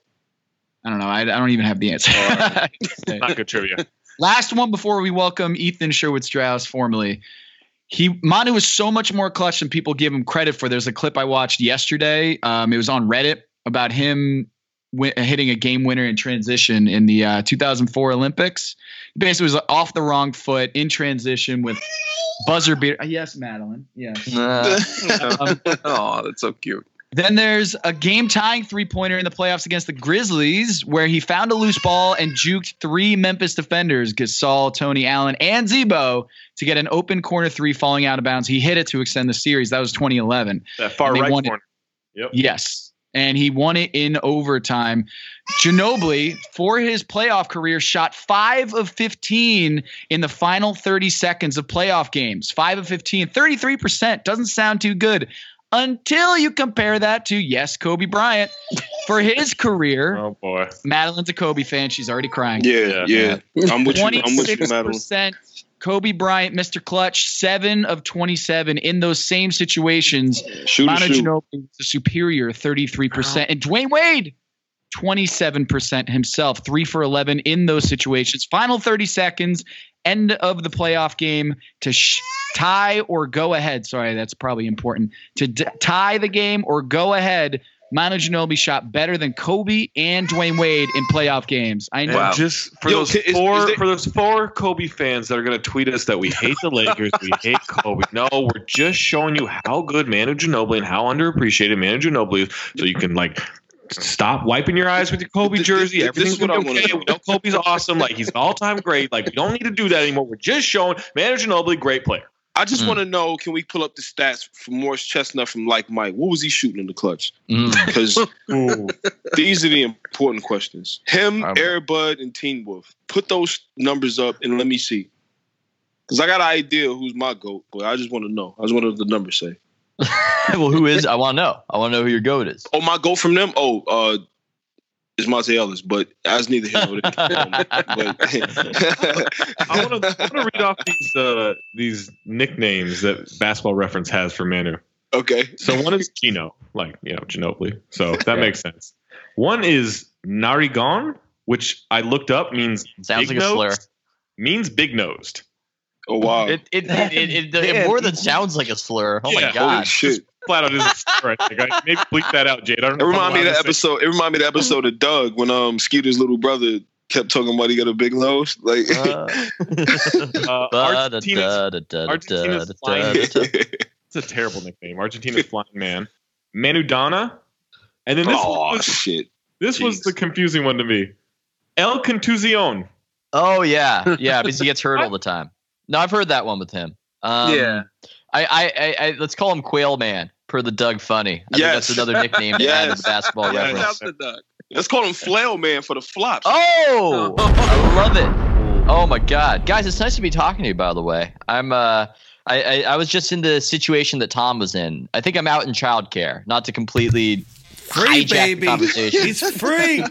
I don't know. I, I don't even have the answer. [laughs] Not good trivia. Last one before we welcome Ethan Sherwood Strauss formally. He Manu is so much more clutch than people give him credit for. There's a clip I watched yesterday. Um, it was on Reddit about him wi- hitting a game winner in transition in the uh, 2004 Olympics. He basically, was off the wrong foot in transition with buzzer beater. Yes, Madeline. Yes. [laughs] Um, oh, that's so cute. then there's a game tying three pointer in the playoffs against the Grizzlies where he found a loose ball and juked three Memphis defenders, Gasol, Tony Allen, and Z-Bo, to get an open corner three falling out of bounds. He hit it to extend the series. That was 2011. That far right won corner. Yep. Yes. And he won it in overtime. Ginobili, for his playoff career, shot five of 15 in the final 30 seconds of playoff games. Five of 15, 33%. Doesn't sound too good until you compare that to, yes, Kobe Bryant. For his career, Oh boy. Madeline's a Kobe fan. She's already crying. Yeah, yeah. I'm with you. I'm with you, Twenty-six Madeline. Kobe Bryant, Mr. Clutch, seven of twenty-seven in those same situations. Shoot, Manu shoot. Ginobili was the superior, thirty-three percent, and Dwyane Wade, twenty-seven percent himself, three for eleven in those situations. Final thirty seconds, end of the playoff game to sh- tie or go ahead. Sorry, that's probably important to d- tie the game or go ahead. Manu Ginobili shot better than Kobe and Dwyane Wade in playoff games. I know. And just for Yo, those is- is four there- for those four Kobe fans that are going to tweet us that we hate the Lakers, we [laughs] hate Kobe. No, we're just showing you how good Manu Ginobili and how underappreciated Manu Ginobili is, so you can like stop wiping your eyes with your Kobe jersey. this- this Everything's is what I wanna okay. know. We know Kobe's awesome. Like he's an all time great. Like we don't need to do that anymore. We're just showing Manu Ginobili, great player. I just Mm. want to know, can we pull up the stats from Morris Chestnut from Like Mike? What was he shooting in the clutch? Mm. [laughs] Because these are the important questions. Him, I'm- Air Bud, and Teen Wolf. Put those numbers up and let me see. Because I got an idea who's my goat, but I just want to know. I just want to the numbers say. [laughs] well, who is? I want to know. I want to know who your goat is. Oh, my goat from them. Oh, uh, it's Monta Ellis, but as neither here nor there. Um, but [laughs] I want to read off these uh, these nicknames that Basketball Reference has for Manu. Okay. So one is Gino, like you know Ginobili. So that makes sense. One is Narigon, which I looked up means Sounds big like a slur. Means big nosed. Oh wow! It it, it, it, it, [laughs] it more than sounds like a slur. Oh Yeah, my god! Holy shit! Flat out is a slur. I think. I- Maybe bleep that out, Jade. I don't It know. remind me of the episode. It remind me of the episode of Doug when um Skeeter's little brother kept talking about he got a big nose. Like Uh, Uh, Argentina's, Argentina's flying. It's [laughs] a terrible nickname. Argentina's flying man. Manudana, And then this oh one was, shit! this was the confusing one to me. El Contusion. Oh yeah, yeah, because he gets hurt [laughs] all the time. No, I've heard that one with him. Um, Yeah. I, I, I, I let's call him Quail Man per the Doug Funnie. I think Yes. that's another nickname to add to the Yes. basketball Yes. reference. Without the duck. Let's call him Flail Man for the flops. Oh, I love it. Oh my God, guys, it's nice to be talking to you. By the way, I'm uh, I, I, I was just in the situation that Tom was in. I think I'm out in childcare. Not to completely Free, hijack the baby. conversation. [laughs] He's free.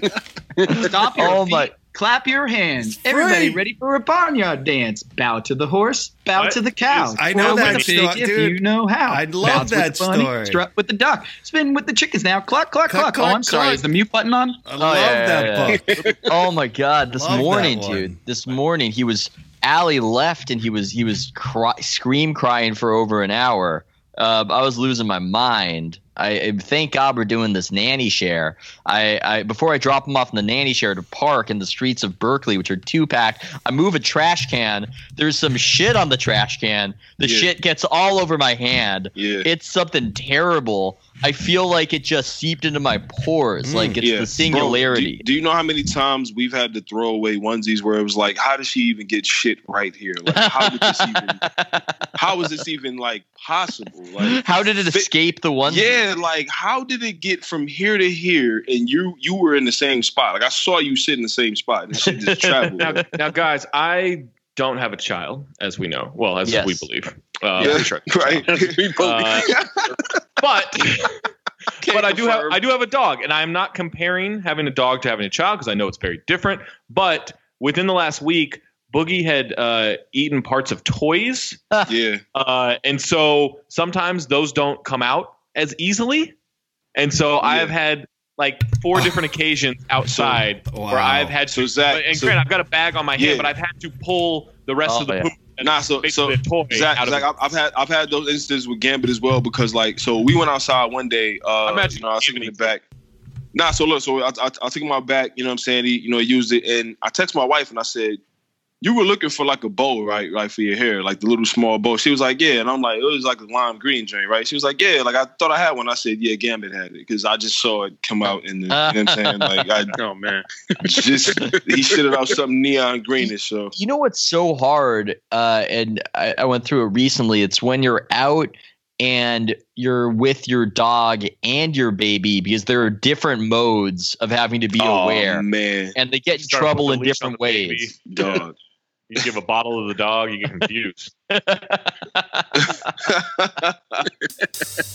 [laughs] Stop your Oh feet. my- Clap your hands. Everybody free. ready for a barnyard dance. Bow to the horse, bow What? to the cow. I know Twirl that with the pig sto- if dude. you know how. I love Bounce with that the bunny, story. Strut with the duck. Spin with the chickens now. Cluck, cluck, Cluck, cluck. oh, I'm cluck, sorry. Is the mute button on? I love Oh, yeah, yeah, that yeah. book. [laughs] oh my god this Love morning dude this morning he was Allie left and he was he was cry, scream crying for over an hour uh, i was losing my mind I, I thank god we're doing this nanny share. I, I before i drop them off in the nanny share to park in the streets of berkeley which are two packed i move a trash can. There's some shit on the trash can. The Yeah. shit gets all over my hand. Yeah. it's something terrible i feel like it just seeped into my pores Mm, like it's Yeah. the Bro, singularity do, do you know how many times we've had to throw away onesies where it was like, how did she even get shit right here? Like, how did this even? [laughs] How is this even like possible? Like, How did it Fi- escape the one? yeah, like how did it get from here to here and you you were in the same spot? Like I saw you sit in the same spot and shit just [laughs] traveled. Now, now, guys, I don't have a child, as we know. Well, as Yes. we believe. Uh, yeah, [laughs] right. [laughs] Uh, [laughs] but Can't but I do have. I do have a dog, and I'm not comparing having a dog to having a child because I know it's very different. But within the last week, Boogie had uh, eaten parts of toys, yeah. uh, and so sometimes those don't come out as easily. And so I have had like four different occasions [laughs] outside Wow. where I've had So to. Zach, and so- grant, I've got a bag on my Yeah. hand, but I've had to pull the rest Oh, of the yeah. poop. Nah, so so toy Zach, out Zach. I've, I've had I've had those instances with Gambit as well because like so we went outside one day. Uh, Imagine you know, I was taking Gambit it back. Nah, so look, so I, I, I took him out back. You know what I'm saying? He, you know, he used it, and I text my wife and I said, "You were looking for like a bow, right? Right for your hair, like the little small bow." She was like, "Yeah," and I'm like, "It was like a lime green joint, right?" She was like, "Yeah," like I thought I had one. I said, "Yeah, Gambit had it because I just saw it come out in the." You know what I'm saying? Like I [laughs] Oh man. just he shitted out something neon greenish. So You know what's so hard, uh, and I, I went through it recently. It's when you're out and you're with your dog and your baby because there are different modes of having to be oh aware, man, and they get in Start trouble in the leash on different the baby. ways. dog. You give a bottle to the dog, you get confused. [laughs]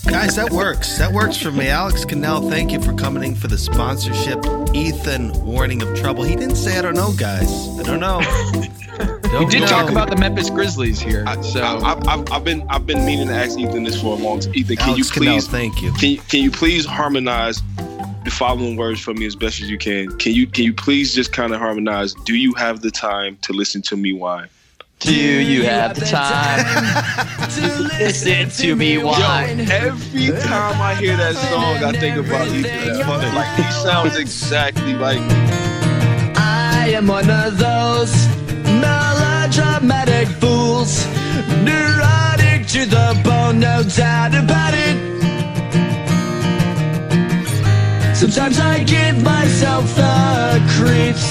Guys, that works. That works for me. Alex Cannell, thank you for coming in for the sponsorship. Ethan, warning of trouble. He didn't say I don't know, guys. I don't know. [laughs] We Don't did know. talk about the Memphis Grizzlies here. I, So I, I, I've, I've been I've been meaning to ask Ethan this for a long time. Ethan, can Alex you Cannell, please thank you. can you, can you please harmonize the following words from me as best as you can? Can you can you please just kind of harmonize? Do you have the time to listen to me whine? Do you have the time to listen to me whine? Every time I hear that song, I think about Ethan. Like he sounds exactly like Me. I am one of those melodramatic fools, neurotic to the bone, no doubt about it. Sometimes I give myself the creeps.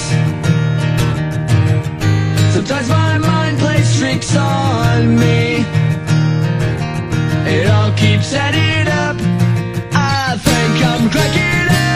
Sometimes my mind plays tricks on me. It all keeps adding up. I think I'm cracking up.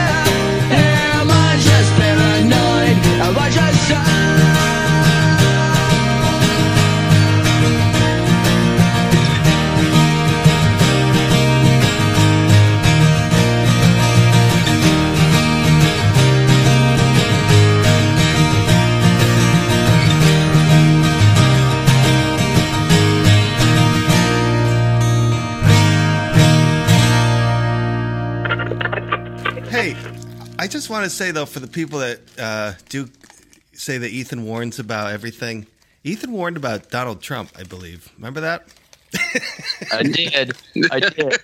Just want to say though, for the people that uh, do say that Ethan warns about everything, Ethan warned about Donald Trump, I believe. Remember that? I did. I did.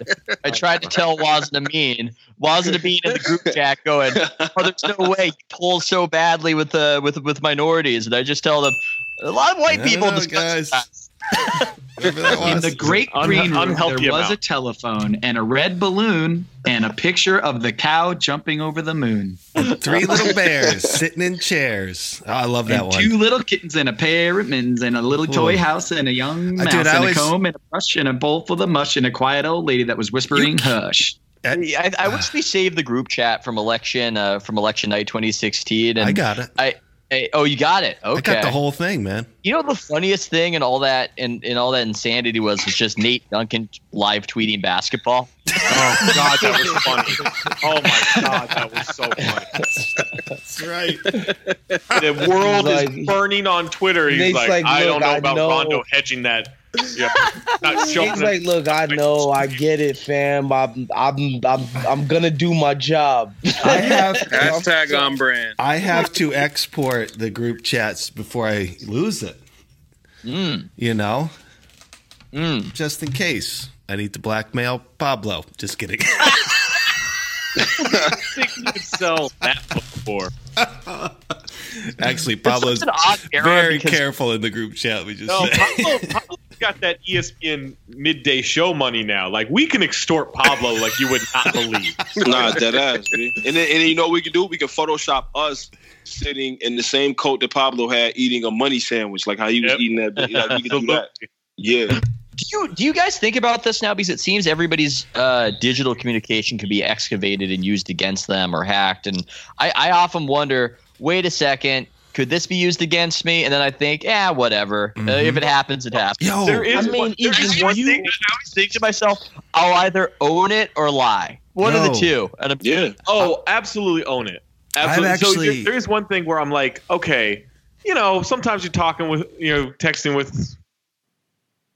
I tried to tell Wos Amin. Wos Amin in the group chat going, "Oh, there's no way he pulls so badly with the with with minorities." And I just tell them, a lot of white people no, discuss guys. That In the great green room, there was amount. a telephone and a red balloon and a picture of the cow jumping over the moon. Three little bears sitting in chairs. Oh, I love that and one. two little kittens and a pair of mittens and a little toy Ooh. house and a young mouse dude, I and was- a comb and a brush and a bowl full of mush and a quiet old lady that was whispering hush. I, I wish we [sighs] saved the group chat from election uh, from election night 2016. And I got it. I, I oh, you got it. Okay. I got the whole thing, man. You know the funniest thing and all that and, and all that insanity was was just Nate Duncan live tweeting basketball. [laughs] Oh God, that was funny. Oh my God, that was so funny. That's right. The world He's is burning on Twitter. He's like, like, I don't know I about know." Rondo hedging that. Yeah, not He's like, look, I know, I [laughs] get it, fam. I'm, I'm, I'm, I'm gonna do my job. I have [laughs] Hashtag on brand. I have to export the group chats before I lose it. Mm. You know, Mm. just in case. I need to blackmail Pablo. Just kidding. [laughs] I think you could sell that book for. Actually, Pablo's such an odd era very careful in the group chat. We just No, said. Pablo, Pablo's got that ESPN midday show money now. Like we can extort Pablo like you would not believe. [laughs] nah, dead ass. And then, and then you know what we can do? We can Photoshop us sitting in the same coat that Pablo had, eating a money sandwich, like how he was Yep. eating that. Like, we can do that. Yeah. Do you do you guys think about this now? Because it seems everybody's uh, digital communication can be excavated and used against them or hacked, and I, I often wonder. Wait a second. Could this be used against me? And then I think, yeah, whatever. Uh, if it happens, it happens. Yo, There is I mean, one, there even is one you- thing that I always think to myself, I'll either own it or lie. One of the No. two. And I'm, Yeah. Oh, absolutely own it. Absolutely. so there- there is one thing where I'm like, okay, you know, sometimes you're talking with, you know, texting with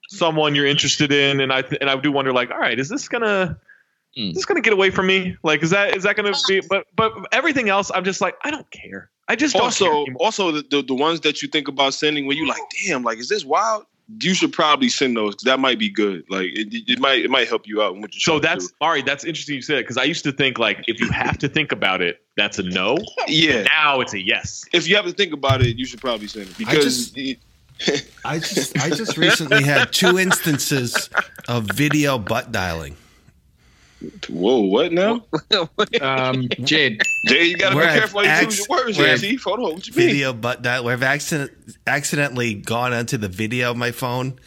someone you're interested in, and I th- and I do wonder, like, all right, is this gonna Mm. is this gonna get away from me? Like, is that is that gonna be? But but everything else, I'm just like, I don't care. I just don't Also, anymore. also the, the the ones that you think about sending when you like, damn, like, is this wild? You should probably send those 'cause that might be good. Like, it, it might it might help you out. what you're So that's do. all right. That's interesting you said it because I used to think like if you have to think about it, that's a no. [laughs] yeah. Now it's a yes. If you have to think about it, you should probably send it because just- I just I just recently had two instances of video butt dialing. Whoa, what now? [laughs] Um, Jade, Jay, you gotta Where be I've careful how you use your words, where here, Hold on, what you mean? Video butt dial where I've accident, accidentally gone onto the video of my phone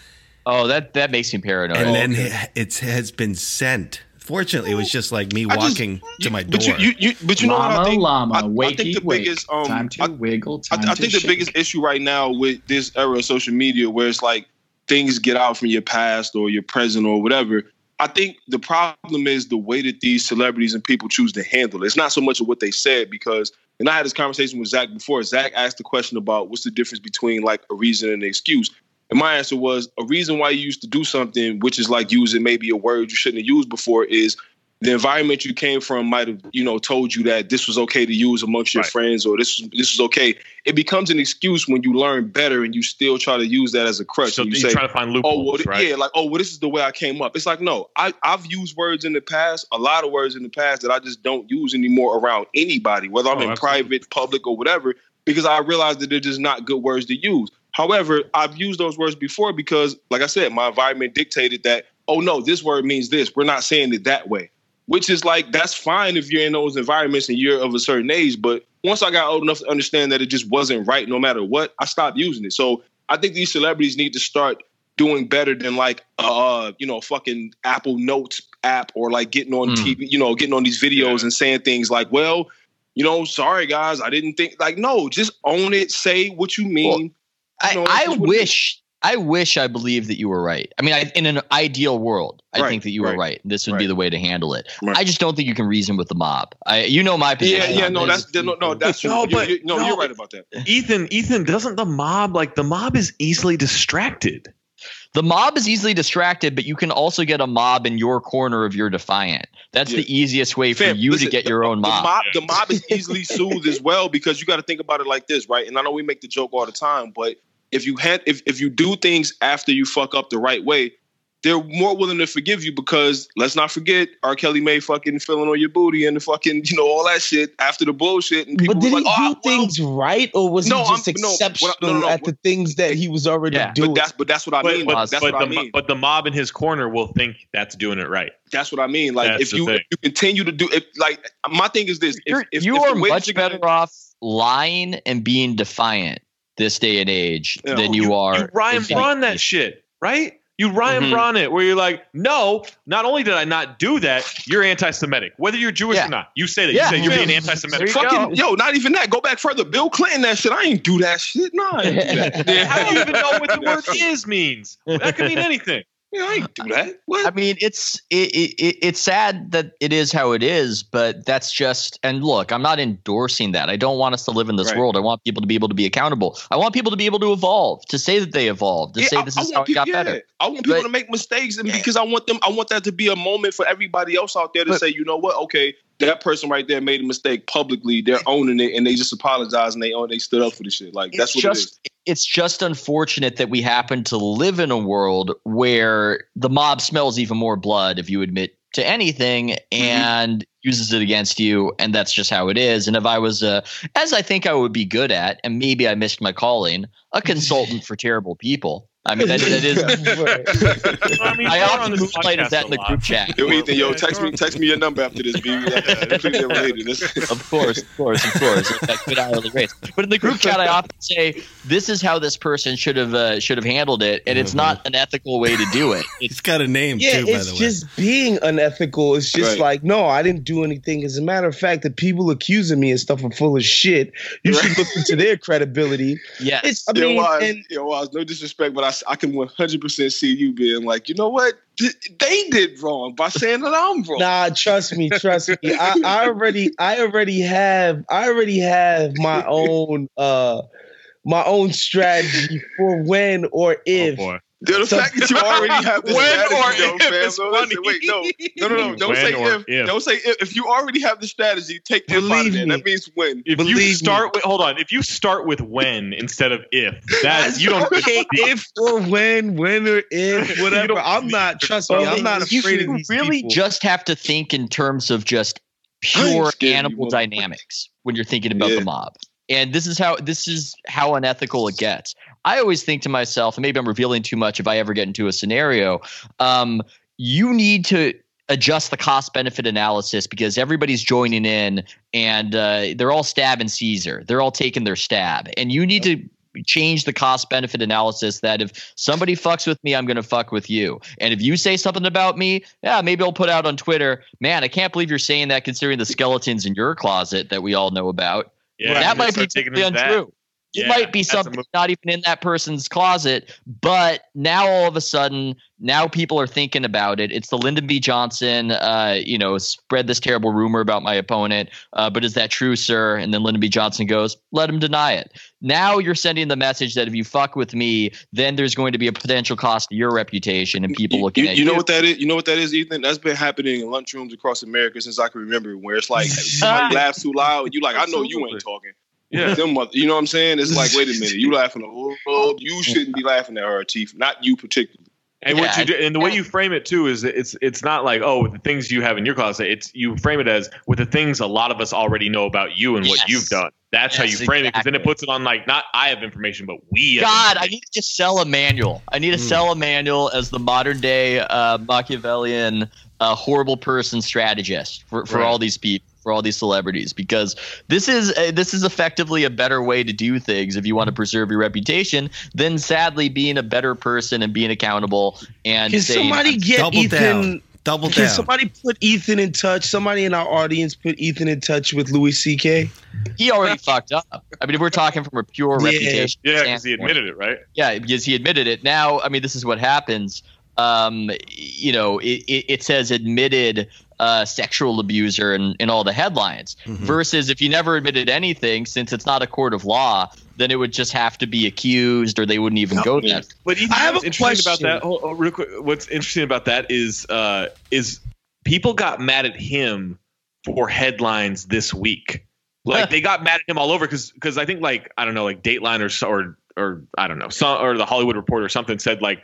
oh, that that makes me paranoid. and then it it has been sent. Fortunately, it was just like me I just- walking to You- my door. But you, you, you, but you know what llama, I think? llama, I, I think the wake. biggest um, time to I, wiggle, I, time I to think the shake. biggest issue right now with this era of social media, where it's like things get out from your past or your present or whatever. I think the problem is the way that these celebrities and people choose to handle it. It's not so much of what they said because, and I had this conversation with Zach before. Zach asked the question about what's the difference between like a reason and an excuse. And my answer was a reason why you used to do something, which is like using maybe a word you shouldn't have used before, is the environment you came from might have, you know, told you that this was okay to use amongst your Right. friends or this this is okay. It becomes an excuse when you learn better and you still try to use that as a crutch. So you you're say, trying to find oh, loopholes, well, th- right? yeah, like, oh, well, this is the way I came up. It's like, no, I, I've used words in the past, a lot of words in the past that I just don't use anymore around anybody, whether I'm Oh, in absolutely. private, public, or whatever, because I realized that they're just not good words to use. However, I've used those words before because, like I said, my environment dictated that, oh, no, this word means this. We're not saying it that way, which is like, that's fine if you're in those environments and you're of a certain age. But once I got old enough to understand that it just wasn't right no matter what, I stopped using it. So I think these celebrities need to start doing better than like uh you know fucking Apple Notes app or like getting on Mm. TV, you know, getting on these videos and saying things like, well, you know, sorry guys, I didn't think like no, just own it, say what you mean. I, No, it's I it wish I wish I believed that you were right. I mean, I, in an ideal world, I Right, think that you were right, right. This would be the way to handle it. Right. I just don't think you can reason with the mob. I, you know my position. yeah, yeah, no, this. that's no, no, that's true. No, You- but- you- no, no. you're right about that. Ethan, Ethan, doesn't the mob like the mob is easily distracted? the mob is easily distracted, but you can also get a mob in your corner of your defiant. That's Yeah. the easiest way for you listen, to get your own the mob. mob, the mob is easily soothed as well because you got to think about it like this, right? And I know we make the joke all the time, but if you had if if you do things after you fuck up the right way, they're more willing to forgive you because let's not forget R. Kelly made fucking feeling on your booty and the fucking you know all that shit after the bullshit and people But did was he like, oh, do things right, or was No, he just I'm- no, what I- exceptional no, no, no, at the things that he was already doing? But that's but that's what I But, mean. but, that's but what I the, mean. but the mob in his corner will think that's doing it right. That's what I mean. Like That's if you if you continue to do it, like my thing is this: if, if, you if are the much you're gonna- better off lying and being defiant this day and age Yeah. than you, are. You Ryan in- Braun that shit, right? You Ryan Mhm. Braun it, where you're like, no, not only did I not do that, you're anti-Semitic, whether you're Jewish Yeah. or not. You say that. Yeah. You say you're being anti-Semitic. Fucking yo, not even that. Go back further. Bill Clinton, that shit. I ain't do that shit. No, I ain't do that. [laughs] Yeah, How do you even know what the word [laughs] is means? That could mean anything. Yeah, I ain't do uh, that. What? I mean, it's it, it, it- it's sad that it is how it is, but that's just. And look, I'm not endorsing that. I don't want us to live in this Right. world. I want people to be able to be accountable. I want people to be able to evolve, to say that they evolved, to Yeah, say this I is want how it people- got yeah. better. I want people But- to make mistakes, and because I want them, I want that to be a moment for everybody else out there to say, you know what, okay, that person right there made a mistake publicly. They're owning it, and they just apologize and they own, they stood up for the shit. Like that's it's what just it's just unfortunate that we happen to live in a world where the mob smells even more blood if you admit to anything Mm-hmm. and uses it against you and that's just how it is and if i was uh, as i think i would be good at and maybe i missed my calling a [laughs] consultant for terrible people i mean that, that is [laughs] I mean, [laughs] I you're often on this moonlight as that a in the group chat. Yo, Ethan, yo, text me, text me your number after this, B. [laughs] Completely unrelated. Of course, of course, of course. That good hourly rates. But in the group chat, I often say this is how this person should have uh, should have handled it, and it's not an ethical way to do it. It's got a name Yeah, too, by it's the way. just being unethical. It's just Right. like, no, I didn't do anything. As a matter of fact, the people accusing me and stuff are full of shit. You should look into their credibility. Yeah, It's, I yo, mean, Wos, and yo, Wos, no disrespect, but I, I can 100% see you being like, you know what? Th- They did wrong by saying that I'm wrong. Nah, trust me, trust me. I, I already, I already have, I already have my own, uh, my own strategy for when or if. boy. Dude, the So- fact that you already have the [laughs] When strategy, or though, if fam. is No, listen, wait, no, no, no, no. [laughs] Don't When say if. if. Don't say if. If you already have the strategy, take if out of Believe me. That means when. If Believe you me. start with hold on, if you start with when instead of if, that you don't [laughs] okay, if or when, when or if, whatever. I'm not. Trust me, I'm not you afraid of you these really people. just have to think in terms of just pure scared you, animal dynamics when you're thinking about Yeah. the mob. And this is how this is how unethical it gets. I always think to myself, and maybe I'm revealing too much if I ever get into a scenario. Um, you need to adjust the cost benefit analysis because everybody's joining in and uh, they're all stabbing Caesar. They're all taking their stab, and you need to change the cost benefit analysis that if somebody fucks with me, I'm going to fuck with you. And if you say something about me, yeah, maybe I'll put out on Twitter, man, I can't believe you're saying that considering the skeletons in your closet that we all know about. Yeah, that might be totally them untrue. It might be something not even in that person's closet, but now all of a sudden, now people are thinking about it. It's the Lyndon B. Johnson, uh, you know, spread this terrible rumor about my opponent. Uh, but is that true, sir? And then Lyndon B. Johnson goes, let him deny it. Now you're sending the message that if you fuck with me, then there's going to be a potential cost to your reputation and people You, looking you, at you you. know what that is? You know what that is, Ethan? That's been happening in lunchrooms across America since I can remember. Where it's like somebody laughs too loud, and you like, I know you ain't talking. Yeah. Them mother, you know what I'm saying? It's like, wait a minute, you [laughs] laughing at the. You shouldn't be laughing at her, Chief. Not you particularly. And what you do, and the way you frame it too is it's it's not like oh with the things you have in your closet. It's you frame it as with the things a lot of us already know about you and what you've done. That's how you frame it because then it puts it on like not I have information, but we. have God, I need to just sell a manual. I need to sell a manual as the modern day uh, Machiavellian uh, horrible person strategist for, for Right. all these people, for all these celebrities, because this is uh, this is effectively a better way to do things if you want to preserve your reputation than sadly being a better person and being accountable and Can saying, somebody get Double Ethan? down. Double Can down. somebody put Ethan in touch? Somebody in our audience put Ethan in touch with Louis C.K. he already [laughs] fucked up. I mean, if we're talking from a pure Yeah. reputation, Yeah, because he admitted it, right? Yeah, because he admitted it. Now, I mean, this is what happens. Um, you know, it, it, it says admitted uh, sexual abuser in, in all the headlines. Versus if you never admitted anything, since it's not a court of law, then it would just have to be accused, or they wouldn't even go that. But Ethan, I have what's a interesting about that, hold, hold, real quick, what's interesting about that is uh, is people got mad at him for headlines this week. Like they got mad at him all over because because I think like I don't know like Dateline or or or I don't know some or the Hollywood Reporter or something said like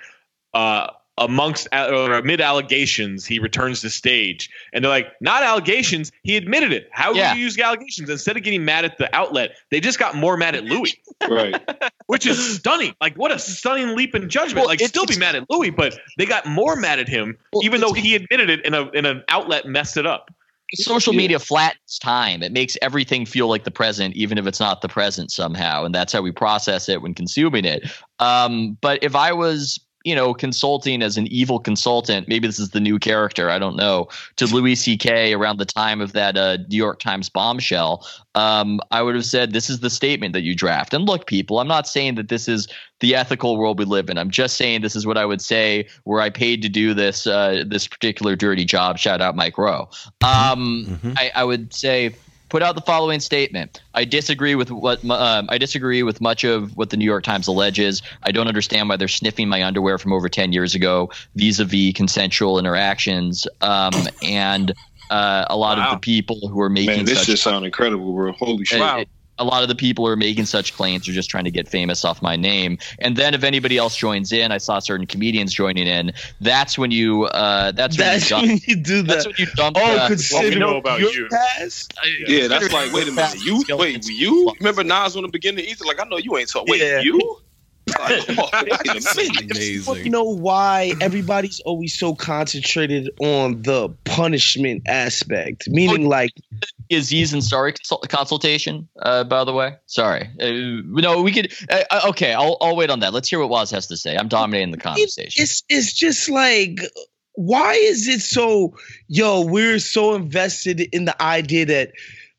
uh amongst or amid allegations he returns to stage and they're like not allegations he admitted it how Yeah. do you use allegations instead of getting mad at the outlet they just got more mad at Louis Right. [laughs] which is stunning like what a stunning leap in judgment Well, like it- still be mad at Louis but they got more mad at him even though he admitted it in a in an outlet messed it up social media flattens time. It makes everything feel like the present, even if it's not the present somehow. And that's how we process it when consuming it. Um, but if I was, you know, consulting as an evil consultant, maybe this is the new character, I don't know, to Louis C.K. around the time of that uh, New York Times bombshell, um, I would have said, this is the statement that you draft. And look, people, I'm not saying that this is the ethical world we live in. I'm just saying this is what I would say were I paid to do this uh, this particular dirty job. Shout out Mike Rowe. Um, I, I would say put out the following statement. I disagree with what um, I disagree with much of what the New York Times alleges. I don't understand why they're sniffing my underwear from over ten years ago vis-a-vis consensual interactions um, and. Uh, a lot of the people who are making Man, this such just sound incredible, bro. Holy shit. uh, a lot of the people who are making such claims are just trying to get famous off my name. And then if anybody else joins in, I saw certain comedians joining in. That's when you. Uh, that's when That's you dump, when you do That's when you dump. Oh, uh, consider know about your you. past. Yeah, that's like, wait a minute, you wait, you remember Nas on the beginning? He's like, I know you ain't talking. Wait, Yeah. you? [laughs] Like, oh, wait a minute. Well, you know why everybody's always so concentrated on the punishment aspect, meaning like Aziz Ansari consult- consultation. Uh, by the way, sorry. Uh, no, we could. Uh, uh, okay, I'll I'll wait on that. Let's hear what Wos has to say. I'm dominating the conversation. it's it's just like why is it so yo we're so invested in the idea that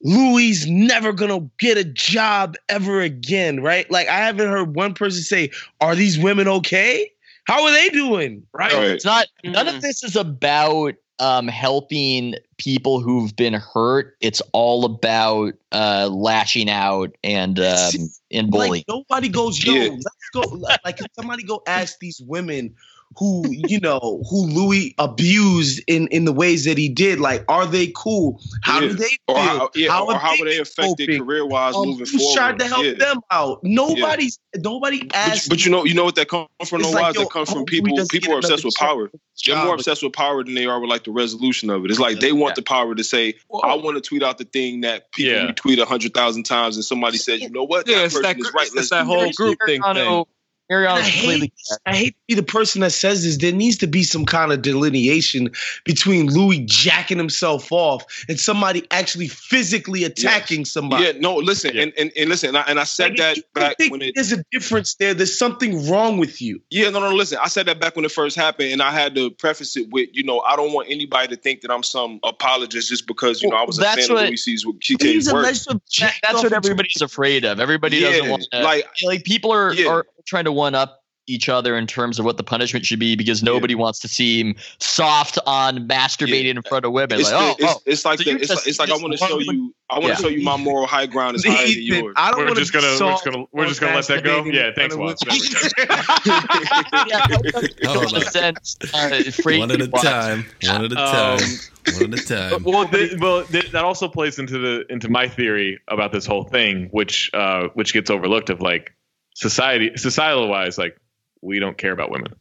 louis never gonna get a job ever again right like i haven't heard one person say are these women okay how are they doing right So It's not. None of this is about um, helping people who've been hurt. It's all about uh, lashing out and um, and bullying. like nobody goes yo Yeah. let's go like can somebody go ask these women who you know who louis abused in in the ways that he did like are they cool how Yeah. do they feel Or how, yeah, or are how would they affect their coping? career wise Um, moving who's forward? trying to help Yeah. them out nobody's nobody But, asked but you know, you know what that comes from? It's No like, wise that comes from people. People are obsessed with check power. They're more obsessed with power than they are with like the resolution of it. It's like they want the power to say, "I want to tweet out the thing that people Yeah. retweet a hundred thousand times," and somebody says, "You know what? Yeah, that it's person that is right. it's Let's that whole group thing thing. Mariano, I Mariano's hate. I hate to be the person that says this. There needs to be some kind of delineation between Louis jacking himself off and somebody actually physically attacking somebody. Yeah, no, listen, and, and and listen, and I, and I said Like, that if you back think when it. there's a difference there. There's something wrong with you. Yeah, no, no, listen. I said that back when it first happened, and I had to preface it with, you know, I don't want anybody to think that I'm some apologist just because you know I was a fan what- of Louis C's He's work. alleged That- that's what everybody's afraid of. Everybody doesn't want to, like- like people are Yeah. are trying to one up each other in terms of what the punishment should be because nobody wants to seem soft on masturbating in front of women. It's, like, oh, the, it's, oh, it's like so the, it's, just- like, it's like I want to show you I want to Yeah. show you my moral high ground is higher than yours. I don't we're want just gonna we're just gonna we're just gonna let that go. Yeah, thanks, Wos. There we go. yeah, Hold on. uh, One at a wise. time. One at a Um, time. One at a time. well, th- well, th- that also plays into the into my theory about this whole thing, which uh, which gets overlooked. Of like society, societal wise, like we don't care about women.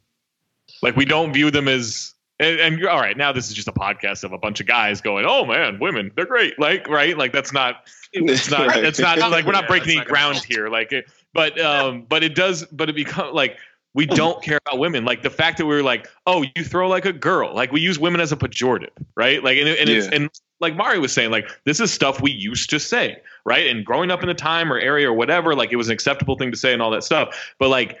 Like we don't view them as. And, and you're all right. Now this is just a podcast of a bunch of guys going, "Oh man, women, they're great." Like, right? Like that's not. [laughs] It's not. Right. It's not like we're not Yeah, [laughs] breaking that's any not gonna ground here. Like, it, but um, but it does. But it become like we don't care about women. Like the fact that we were like, oh, you throw like a girl. Like we use women as a pejorative, right? Like and, and it's and like Mari was saying, like this is stuff we used to say, right? And growing up in the time or area or whatever, like it was an acceptable thing to say and all that stuff. But like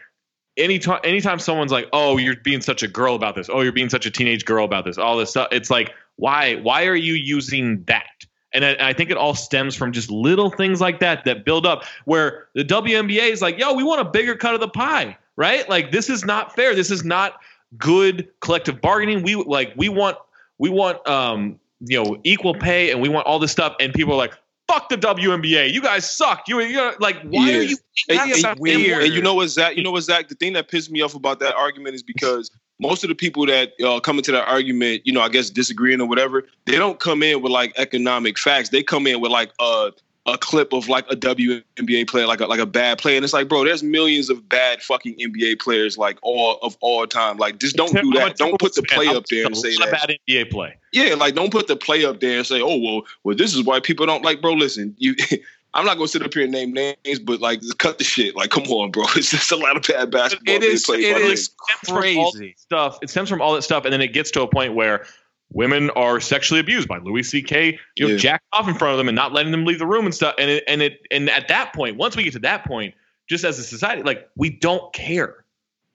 anytime anytime someone's like, oh, you're being such a girl about this, oh, you're being such a teenage girl about this, all this stuff, it's like, why why are you using that? And I, I think it all stems from just little things like that that build up. Where the WNBA is like, yo, we want a bigger cut of the pie, right? Like this is not fair. This is not good collective bargaining. We like we want we want um you know equal pay and we want all this stuff. And people are like, fuck the WNBA. You guys suck. You, you're like, why Yeah. are you And, angry and- about and- them? and you know what, Zach? You know what, Zach? The thing that pissed me off about that argument is because most of the people that uh, come into that argument, you know, I guess disagreeing or whatever, they don't come in with like economic facts. They come in with like a a clip of like a WNBA player, like a, like a bad player, and it's like, bro, there's millions of bad fucking NBA players like all of all time. Like, just don't do that. Don't put the play up there and say a lot that. bad NBA play. Yeah, like don't put the play up there and say, "Oh well, well this is why people don't like." Bro, listen, you. [laughs] I'm not gonna sit up here and name names, but like, just cut the shit. Like, come on, bro. [laughs] It's just a lot of bad basketball. It being is. played It by is men. crazy stuff. It stems from all that stuff, and then it gets to a point where women are sexually abused by Louis C.K. You know, Yeah. jack off in front of them and not letting them leave the room and stuff. And it, and it and at that point, once we get to that point, just as a society, like we don't care.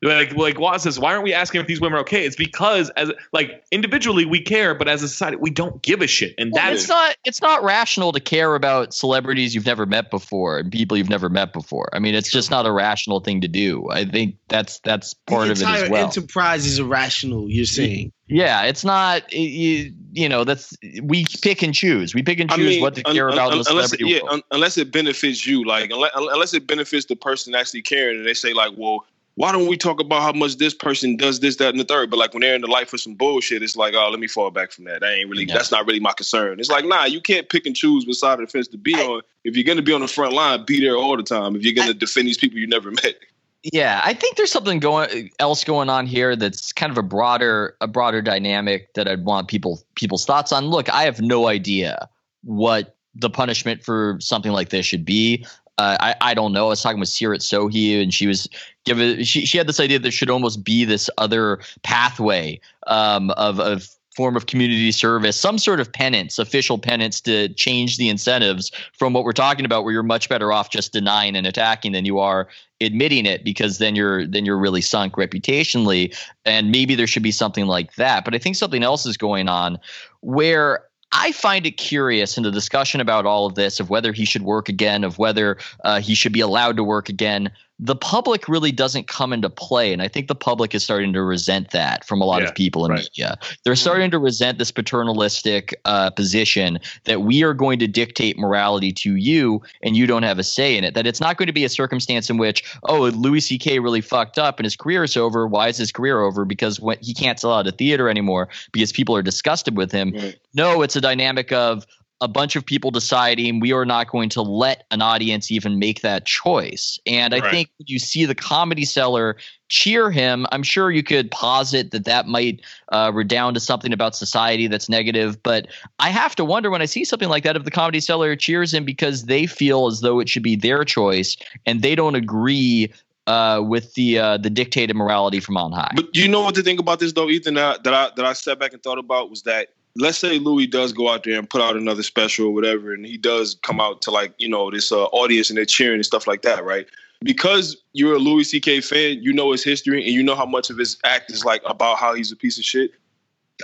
Like like Wos says, why aren't we asking if these women are okay? It's because as like individually we care, but as a society we don't give a shit. And Well, that's it's not it's not rational to care about celebrities you've never met before and people you've never met before. I mean, it's just not a rational thing to do. I think that's that's part the of it as well. enterprise is irrational. You're saying. yeah, it's not it- you, you know that's we pick and choose. We pick and choose what to un- care un- about in un- the unless, celebrity yeah, world. un- unless it benefits you, like unless, unless it benefits the person actually caring, and they say like, well, why don't we talk about how much this person does this, that, and the third? But like when they're in the life for some bullshit, it's like, oh, let me fall back from that. That ain't really, that's not really my concern. It's like, nah, you can't pick and choose what side of the fence to be on. If you're gonna be on the front line, be there all the time. If you're gonna defend these people you never met. Yeah, I think there's something going else going on here that's kind of a broader a broader dynamic that I'd want people people's thoughts on. Look, I have no idea what the punishment for something like this should be. Uh, I I don't know. I was talking with Seerat Sohi, and she was given she she had this idea there should almost be this other pathway um, of of form of community service, some sort of penance, official penance to change the incentives from what we're talking about, where you're much better off just denying and attacking than you are admitting it because then you're then you're really sunk reputationally and maybe there should be something like that but i think something else is going on where I find it curious in the discussion about all of this of whether he should work again, of whether uh, he should be allowed to work again. The public really doesn't come into play, and I think the public is starting to resent that from a lot Yeah, of people in right. media. They're starting to resent this paternalistic uh, position that we are going to dictate morality to you, and you don't have a say in it. That it's not going to be a circumstance in which, oh, Louis C.K. really fucked up and his career is over. Why is his career over? Because when he can't sell out a theater anymore because people are disgusted with him. No, it's a dynamic of a bunch of people deciding we are not going to let an audience even make that choice. And I Right. think when you see the Comedy Cellar cheer him, I'm sure you could posit that that might uh, redound to something about society that's negative. But I have to wonder when I see something like that if the Comedy Cellar cheers him because they feel as though it should be their choice and they don't agree uh, with the uh, the dictated morality from on high. But you know what the thing about this though, Ethan, that, that I that I sat back and thought about was that let's say Louis does go out there and put out another special or whatever, and he does come out to like you know this uh, audience and they're cheering and stuff like that, right? Because you're a Louis C.K. fan, you know his history and you know how much of his act is like about how he's a piece of shit.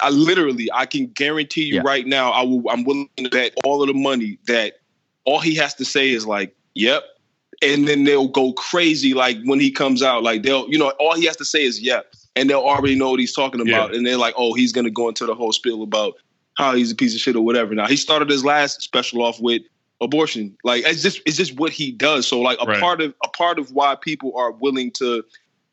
I literally, I can guarantee you right now, I will, I'm willing to bet all of the money that all he has to say is like, "Yep," and then they'll go crazy like when he comes out like they'll you know all he has to say is "Yep." and they'll already know what he's talking about and they're like oh he's gonna go into the whole spiel about how he's a piece of shit or whatever now he started his last special off with abortion like it's just it's just what he does so like a Right. part of a part of why people are willing to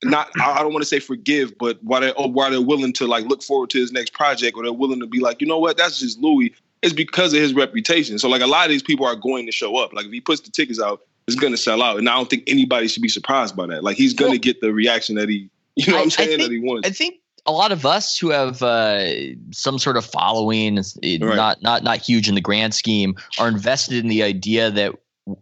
not I I don't want to say forgive, but why they or why they're willing to like look forward to his next project or they're willing to be like, you know what, that's just Louis. It's because of his reputation. So like a lot of these people are going to show up. Like if he puts the tickets out, it's gonna sell out. And I don't think anybody should be surprised by that. Like he's gonna get the reaction that he [laughs] you know what I'm saying that he wants. I think a lot of us who have uh, some sort of following, Right. not not not huge in the grand scheme, are invested in the idea that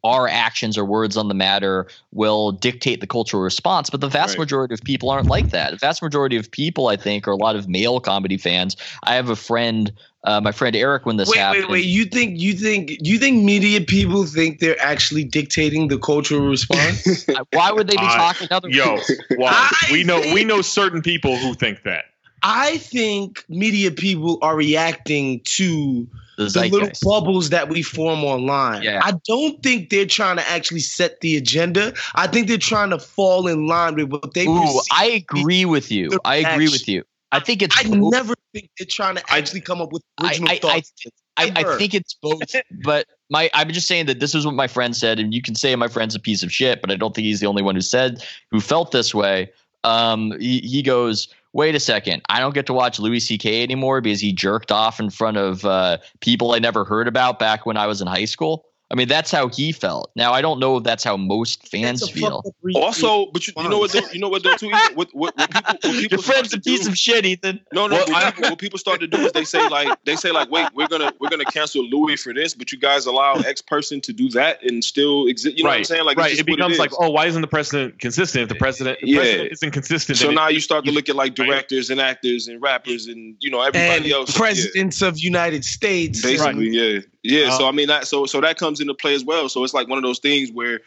our actions or words on the matter will dictate the cultural response. But the vast Right. majority of people aren't like that. The vast majority of people, I think, are a lot of male comedy fans. I have a friend, uh, my friend Eric, when this Wait, happened. wait, wait! You think you think you think media people think they're actually dictating the cultural response? [laughs] Why would they be I- talking other Yo, wow. I we know we know certain people who think that. I think media people are reacting to The the little bubbles that we form online. Yeah. I don't think they're trying to actually set the agenda. I think they're trying to fall in line with what they. Ooh, I agree with you. the I agree with you. I think it's I never think they're trying to actually come up with original I, I, thoughts. I, I think it's both, [laughs] but my I'm just saying that this is what my friend said, and you can say my friend's a piece of shit, but I don't think he's the only one who said who felt this way. Um, he, he goes, wait a second, I don't get to watch Louis C.K. anymore because he jerked off in front of uh, people I never heard about back when I was in high school. I mean, that's how he felt. Now, I don't know if that's how most fans feel. Also, but you, you know what? Though, you know what? Though, too. Ethan? What, what, what people, what people Your friend's a start piece do- of shit, Ethan. No, no. Well, what, people, what people start to do is they say like they say like, wait, we're gonna we're gonna cancel Louis for this, but you guys allow X person to do that and still exist. You know right. what I'm saying? Like, right. It becomes is. like, oh, why isn't the president consistent? If the president, the Yeah. president isn't consistent, So now it- you start to look at like directors and actors and rappers and you know and everybody else. yeah. presidents of United States. Basically, yeah, yeah. Uh, so I mean, that so so that comes into play as well. So it's like one of those things where,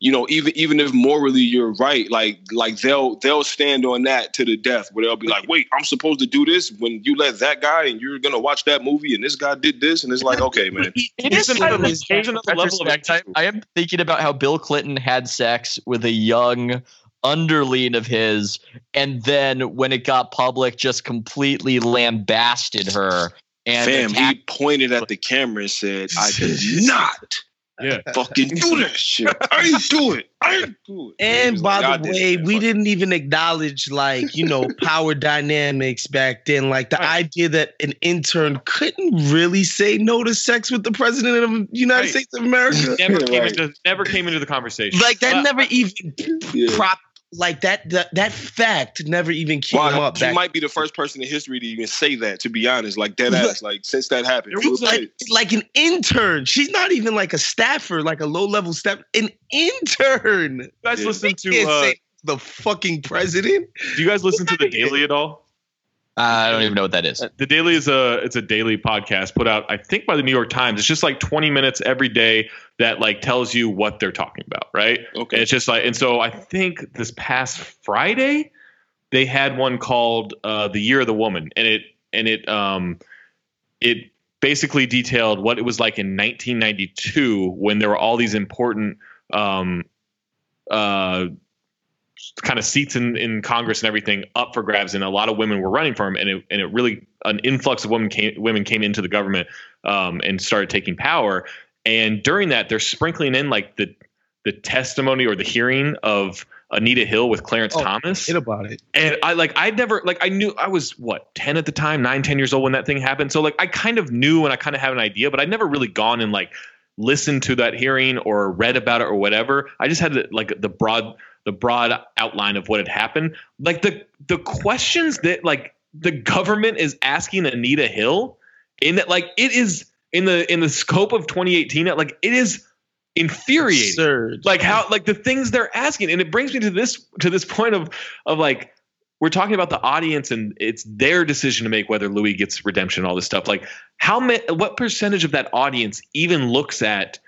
you know, even even if morally you're right, like like they'll they'll stand on that to the death, where they'll be like, wait, I'm supposed to do this when you let that guy and you're gonna watch that movie and this guy did this, and it's like, [laughs] okay, man. It is another- of another level of retrospect. I, I am thinking about how Bill Clinton had sex with a young underling of his, and then when it got public, just completely lambasted her. And Fam, he pointed at the camera and said, I did not yeah. fucking do that shit. I ain't do it. I ain't do it. And by like, the way, we didn't even acknowledge like, you know, [laughs] power dynamics back then. Like the idea that an intern couldn't really say no to sex with the president of the United Right. States of America. [laughs] never came Right. into never came into the conversation. Like that Uh, never even Yeah. prop like that, that that fact never even came Wow, up she back might be the first person in history to even say that. To be honest, like dead ass, like since that happened. It's like, like an intern. She's not even like a staffer, like a low level staff. An intern. you guys Yeah. listen to uh, the fucking president. do you guys listen to the Daily at all? I don't even know what that is. The Daily is a it's a daily podcast put out I think by the New York Times. It's just like 20 minutes every day that like tells you what they're talking about, right? Okay. And it's just like and so I think this past Friday they had one called uh, the Year of the Woman and it and it um it basically detailed what it was like in 1992 when there were all these important um uh kind of seats in, in Congress and everything up for grabs, and a lot of women were running for him, and it and it really an influx of women came women came into the government um, and started taking power. And during that, they're sprinkling in like the the testimony or the hearing of Anita Hill with Clarence Oh, Thomas. Hit about it. And I like I'd never like I knew I was what 10 at the time, 9 10 years old when that thing happened. So like I kind of knew and I kind of had an idea, but I'd never really gone and like listened to that hearing or read about it or whatever. I just had the, like the broad the broad outline of what had happened. Like the the questions that like the government is asking Anita Hill in that like it is in the in the scope of 2018 like it is infuriating Absurd. like how like the things they're asking and it brings me to this to this point of of like we're talking about the audience and it's their decision to make whether Louis gets redemption and all this stuff like how many what percentage of that audience even looks at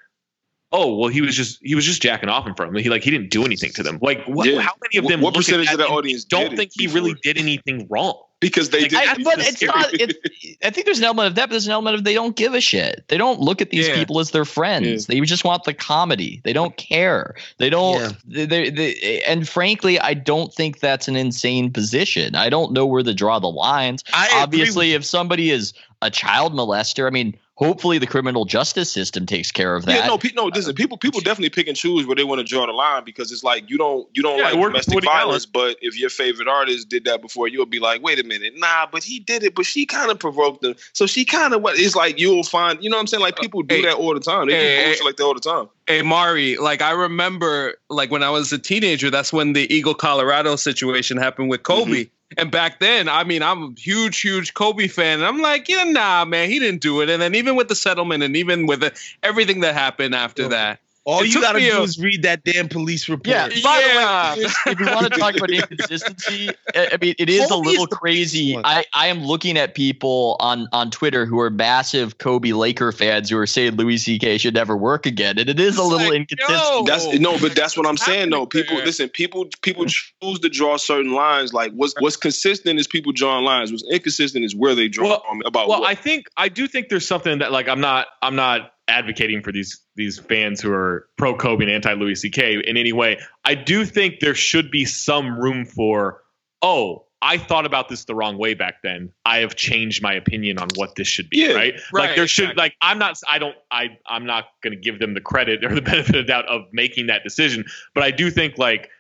oh well he was just he was just jacking off in front of me he like he didn't do anything to them like what, Yeah. how many of them what look percentage of the audience don't did it think he really did anything wrong because they Like, did. I, but it's scary. not. It, I think there's an element of that, but there's an element of they don't give a shit. They don't look at these Yeah. people as their friends. They just want the comedy. They don't care. They don't. They, they, they- and frankly, I don't think that's an insane position. I don't know where to draw the lines. I agree Obviously, if somebody is a child molester, I mean, hopefully the criminal justice system takes care of that. Yeah, no, pe- no. Listen, people people definitely pick and choose where they want to draw the line because it's like you don't you don't Yeah, like domestic Woody Allen. violence, but if your favorite artist did that before, you'll be like, wait a minute, nah, but he did it, but she kind of provoked them, so she kind of what? It's like you'll find, you know what I'm saying? Like uh, people do Hey. that all the time. They Hey, do hey. like that all the time. Hey Mari, like I remember, like when I was a teenager, that's when the Eagle Colorado situation happened with Kobe. Mm-hmm. And back then, I mean, I'm a huge, huge Kobe fan. And I'm like, yeah, nah, man, he didn't do it. And then even with the settlement, and even with the, everything that happened after that, All it you gotta do a- is read that damn police report. Yeah. yeah. if you want to talk about inconsistency, I I mean, it is a Kobe is little the crazy. one. I, I am looking at people on, on Twitter who are massive Kobe Laker fans who are saying Louis C.K. should never work again, and it is a little like, inconsistent. yo. That's no, but that's what I'm saying though. People listen. People people choose to draw certain lines. Like what's what's consistent is people drawing lines. What's inconsistent is where they draw Well- them about well what. i think i do think there's something that like i'm not i'm not advocating for these these fans who are pro kobe and anti louis ck in any way i do think there should be some room for oh I thought about this the wrong way back then. I have changed my opinion on what this should be. Yeah, right? right, Like there should exactly. like I'm not I don't I I'm not going to give them the credit or the [laughs] benefit of the doubt of making that decision, but I do think like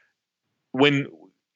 when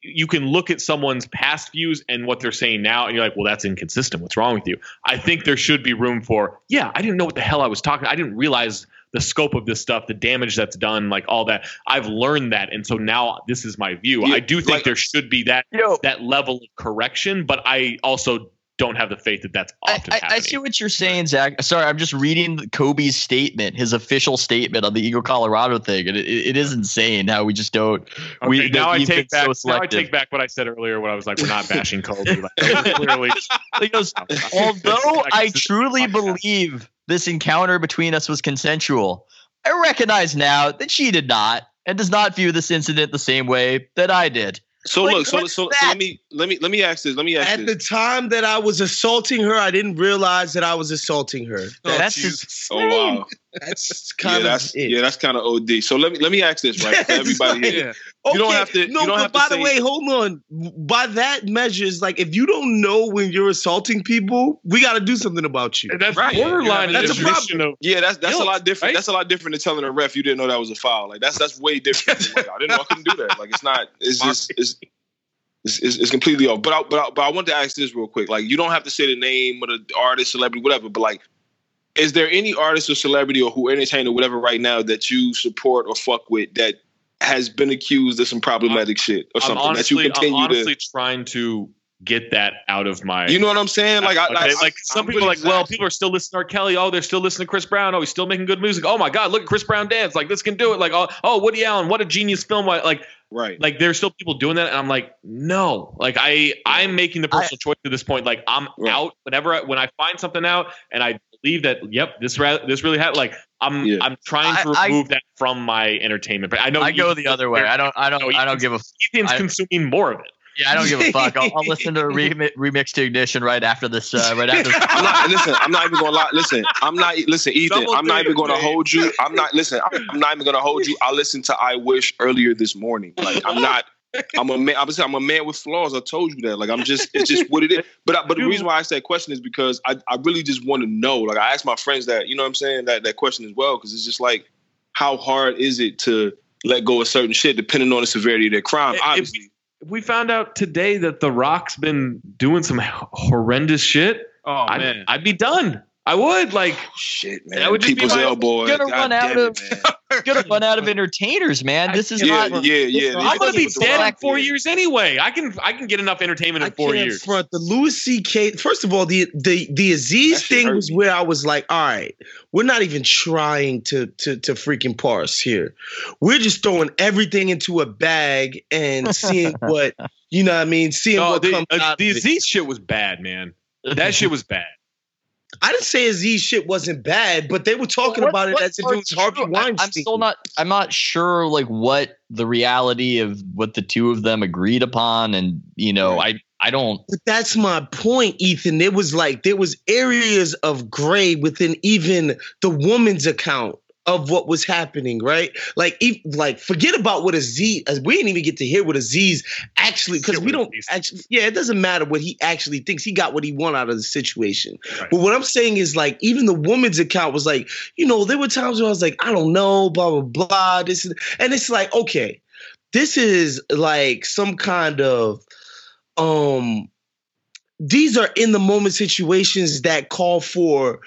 you can look at someone's past views and what they're saying now and you're like well that's inconsistent. What's wrong with you? I think there should be room for yeah i didn't know what the hell i was talking i didn't realize the scope of this stuff the damage that's done like all that. I've learned that and so now this is my view. I do think like- there should be that you know, that level of correction but i also don't have the faith that that's I, often I, happening I see what you're saying, Zach. Sorry, I'm just reading Kobe's statement, his official statement on the Eagle Colorado thing, and it, it is insane how we just don't. we Okay, now I take back. so now I take back what I said earlier when I was like, "We're not bashing Kobe." [laughs] Like, clearly, goes, [laughs] although I truly believe this encounter between us was consensual, I recognize now that she did not and does not view this incident the same way that I did. So Like, look, so, so, so let me let me let me ask this. Let me ask this At this. the time that I was assaulting her, I didn't realize that I was assaulting her. Oh, That's Jesus. just oh wow. That's [laughs] Yeah, kind that's of it. yeah, that's kind of OD. So let me let me ask this right [laughs] for everybody like- here. Yeah. You don't have to- No, you don't but have to by the say- way, hold on. By that measure, it's like if you don't know when you're assaulting people, we got to do something about you. and that's Right. borderline That's a problem. of Yeah, that's that's Guilt, a lot different. right? That's a lot different than telling a ref you didn't know that was a foul. Like that's that's way different. like, I didn't know I couldn't do that. Like it's not. It's just it's. It's, it's, it's completely off. But I, but I, but I want to ask this real quick. Like you don't have to say the name of the artist, celebrity, whatever. But like, is there any artist or celebrity or who entertainer, whatever, right now that you support or fuck with that has been accused of some problematic shit or I'm something that you continue I'm honestly to? trying to get that out of my. You know what I'm saying? Like, I, Okay, I- like some I'm people like, well, people are still listening to R. Kelly. Oh, they're still listening to Chris Brown. Oh, he's still making good music. Oh my God, look at Chris Brown dance. Like this can do it. Like oh, oh Woody Allen, what a genius film. Like right. like there's still people doing that, and I'm like, no. Like I I'm making the personal choice at this point. Like I'm Right. out whenever I, when I find something out, and I believe that yep, this ra- this really happened. Like I'm Yeah. I'm trying to I- I- remove that from my entertainment. But I know I go the other way. I don't. I don't. I don't give a. Ethan's I- consuming more of it. Yeah, I don't give a fuck. I'll, I'll listen to a [laughs] remix, remix to ignition right after this. Uh, right after. This. [laughs] I'm not listen. I'm not even gonna lie. Listen, I'm not. Listen, Ethan. Double I'm not even gonna man. hold you. I'm not. Listen. I'm, I'm not even gonna hold you. I listened to I Wish earlier this morning. Like I'm not. I'm a man. I'm, I'm a man with flaws. I told you that. Like I'm just. It's just what it is. But I, but the reason why I asked that question is because I, I really just want to know. Like I asked my friends that. You know what I'm saying? That that question as well because it's just like how hard is it to let go of certain shit depending on the severity of their crime. If- Obviously. If we found out today that The Rock's been doing some horrendous shit, Oh I'd, man. I'd be done. I would like. Shit, man. That would just be People's my- elbow. Gonna God run out damn of- it. [laughs] Gonna run out of entertainers, man. This is Yeah, not. yeah, yeah. I'm I'm gonna be It's dead in four yeah. years anyway. I can I can get enough entertainment I in four can't years. front the Louis C.K. First of all, the the the Aziz thing was me. where I was like, all right, we're not even trying to to to freaking parse here. We're just throwing everything into a bag and seeing [laughs] what you know. what I mean, seeing No, what the, comes uh, out. the of it. Aziz shit was bad, man. That shit was bad. I didn't say Aziz shit wasn't bad, but they were talking What- about it as if it was Harvey true? I- Weinstein. I'm still not. I'm not sure like what the reality of what the two of them agreed upon, and you know, I I don't. But that's my point, Ethan. There was like there was areas of gray within even the woman's account of what was happening, right? Like, e- like forget about what Aziz. We didn't even get to hear what Aziz actually because we don't actually. Yeah, it doesn't matter what he actually thinks. He got what he wanted out of the situation. Right. But what I'm saying is like even the woman's account was like, you know, there were times where I was like, I don't know, blah blah blah. This is, and it's like, okay, this is like some kind of um these are in the moment situations that call for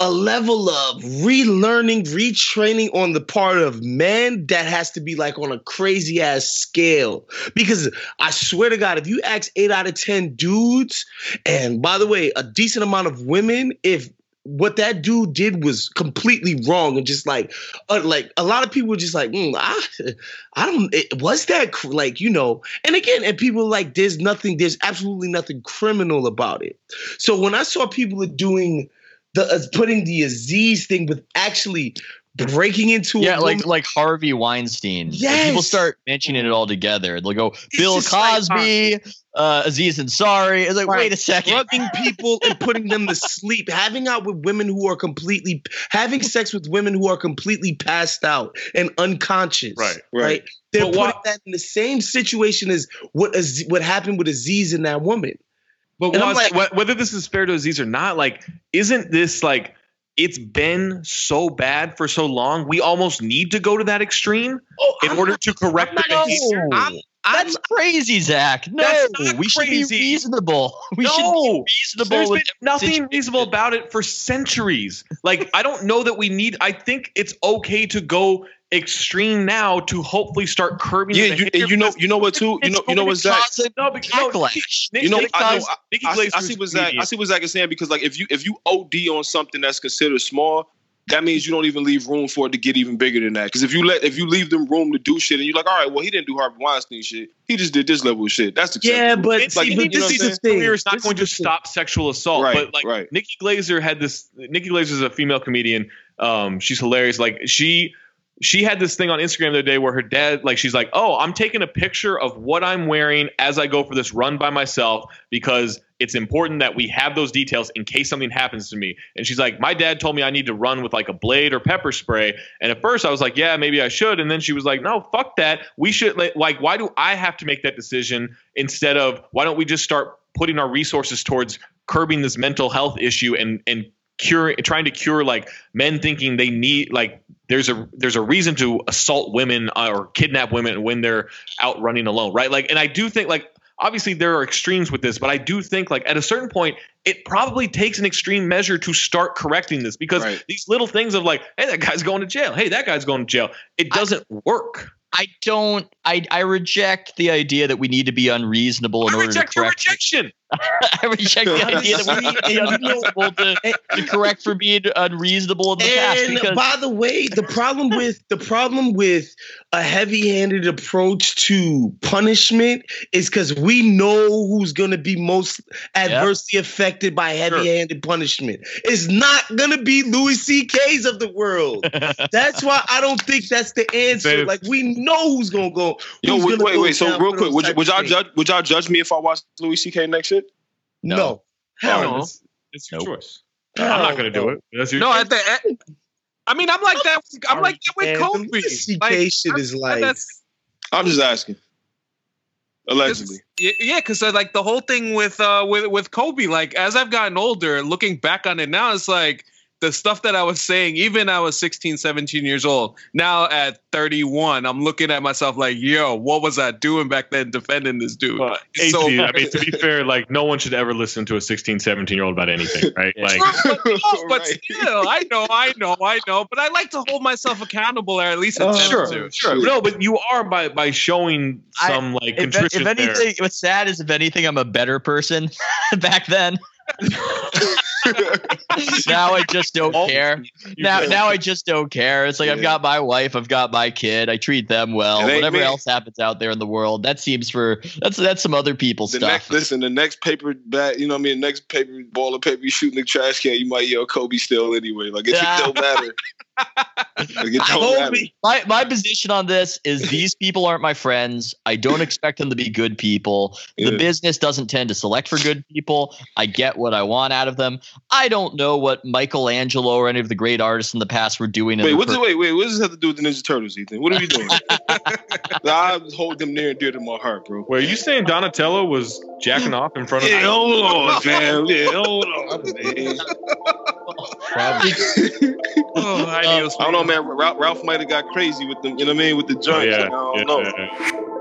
a level of relearning, retraining on the part of men that has to be like on a crazy ass scale. Because I swear to God, if you ask eight out of 10 dudes, and by the way, a decent amount of women, if what that dude did was completely wrong and just like uh, like a lot of people were just like mm, I, I don't it, was that cr- like you know and again and people like there's nothing there's absolutely nothing criminal about it so when i saw people doing the uh, putting the aziz thing with actually breaking into Yeah, a like woman- like Harvey Weinstein. Like, people start mentioning it all together. They'll go Bill just like, Cosby, uh, Aziz Ansari. It's like, Right. wait a second. drugging people and putting them to sleep, having out with women who are completely having sex with women who are completely passed out and unconscious. Right, right. They're But putting why- that in the same situation as what Az- what happened with Aziz and that woman. But was- like- wh- whether this is fair to Aziz or not, like, isn't this like it's been so bad for so long? We almost need to go to that extreme oh, in order to correct the behavior. No, that's crazy, Zach. No, we should be reasonable. [laughs] We no, should be reasonable. There's with been nothing reasonable about it for centuries. Like, I don't know that we need. I think it's okay to go extreme now to hopefully start curbing. Yeah, you, you know, you know what too. You know, you know what Zach. No, because no. Nick- You know, Nick I know. I, Nikki I, I see what Zach. I see what Zach is saying because, like, if you if you OD on something that's considered small, that means you don't even leave room for it to get even bigger than that. Because if you let if you leave them room to do shit, and you're like, all right, well, he didn't do Harvey Weinstein shit. He just did this level of shit. That's the Yeah, but It's see, like, but you this what is I'm the. Career is not This going is to the thing. stop sexual assault, Right, but like right. Nikki Glazer had this. Nikki Glazer is a female comedian. Um, she's hilarious. Like she she had this thing on Instagram the other day where her dad, like, she's like, "Oh, I'm taking a picture of what I'm wearing as I go for this run by myself because it's important that we have those details in case something happens to me." And she's like, "My dad told me I need to run with like a blade or pepper spray." And at first, I was like, "Yeah, maybe I should." And then she was like, "No, fuck that. We should like, why do I have to make that decision instead of why don't we just start putting our resources towards curbing this mental health issue and and cure trying to cure like men thinking they need like there's a there's a reason to assault women uh, or kidnap women when they're out running alone right like and i do think like obviously there are extremes with this but i do think like at a certain point it probably takes an extreme measure to start correcting this because Right. these little things of like hey that guy's going to jail hey that guy's going to jail it doesn't work I don't. I I reject the idea that we need to be unreasonable in I order to correct. rejection [laughs] I reject the idea that we [laughs] need to be unreasonable to, to correct for being unreasonable in the past. And Because by the way, the problem with the problem with a heavy-handed approach to punishment is because we know who's going to be most adversely affected by heavy-handed punishment. It's not going to be Louis C.K.'s of the world. [laughs] that's why I don't think that's the answer. Like we know who's going to go. Yo, wait, wait, wait. So real quick, would, type would y'all judge? Would y'all judge me if I watched Louis C.K. next shit? No. Hell No. no. it's, it's your choice i'm not going to do it that's your No, at the end. I mean, I'm like that. I'm like that with Kobe. the Louis C.K. Like, shit is I- like. I'm just asking. Allegedly. Y- Yeah, because like the whole thing with uh with with Kobe, like as I've gotten older, looking back on it now, it's like the stuff that I was saying, even I was 16, 17 years old. Now at 31, I'm looking at myself like, yo, what was I doing back then defending this dude? Well, It's 18, I mean, to be fair, like no one should ever listen to a 16, 17 year old about anything, [laughs] right? Like, but, no, [laughs] but still, I know, I know, I know. But I like to hold myself accountable, or at least oh, attempt sure, to. sure. No, but you are by by showing some like if, contrition if there. anything, what's sad is if anything, I'm a better person [laughs] back then. [laughs] now I just don't care. Now, now I just don't care. It's like I've got my wife, I've got my kid. I treat them well. Whatever me. else happens out there in the world, that seems for that's that's some other people's The stuff. next, listen, the next paper bat, you know what I mean? The next paper ball of paper you shoot in the trash can, you might yell Kobe still anyway. Like it don't [laughs] matter. Like, it don't matter. My my position on this is these people aren't my friends. I don't expect them to be good people. The Yeah. business doesn't tend to select for good people. I get what I want out of them. I don't know what Michelangelo or any of the great artists in the past were doing. Wait, what's per- wait, wait, what does this have to do with the Ninja Turtles, Ethan? What are you doing? [laughs] I hold them near and dear to my heart, bro. Wait, are you saying Donatello was jacking off in front of? Yeah, hold on, fam. Yeah, hold on, [laughs] man. Oh, I don't know, man. Ralph, Ralph might have got crazy with them. You know what I mean? With the joints. Oh, yeah, I don't yeah, know. yeah.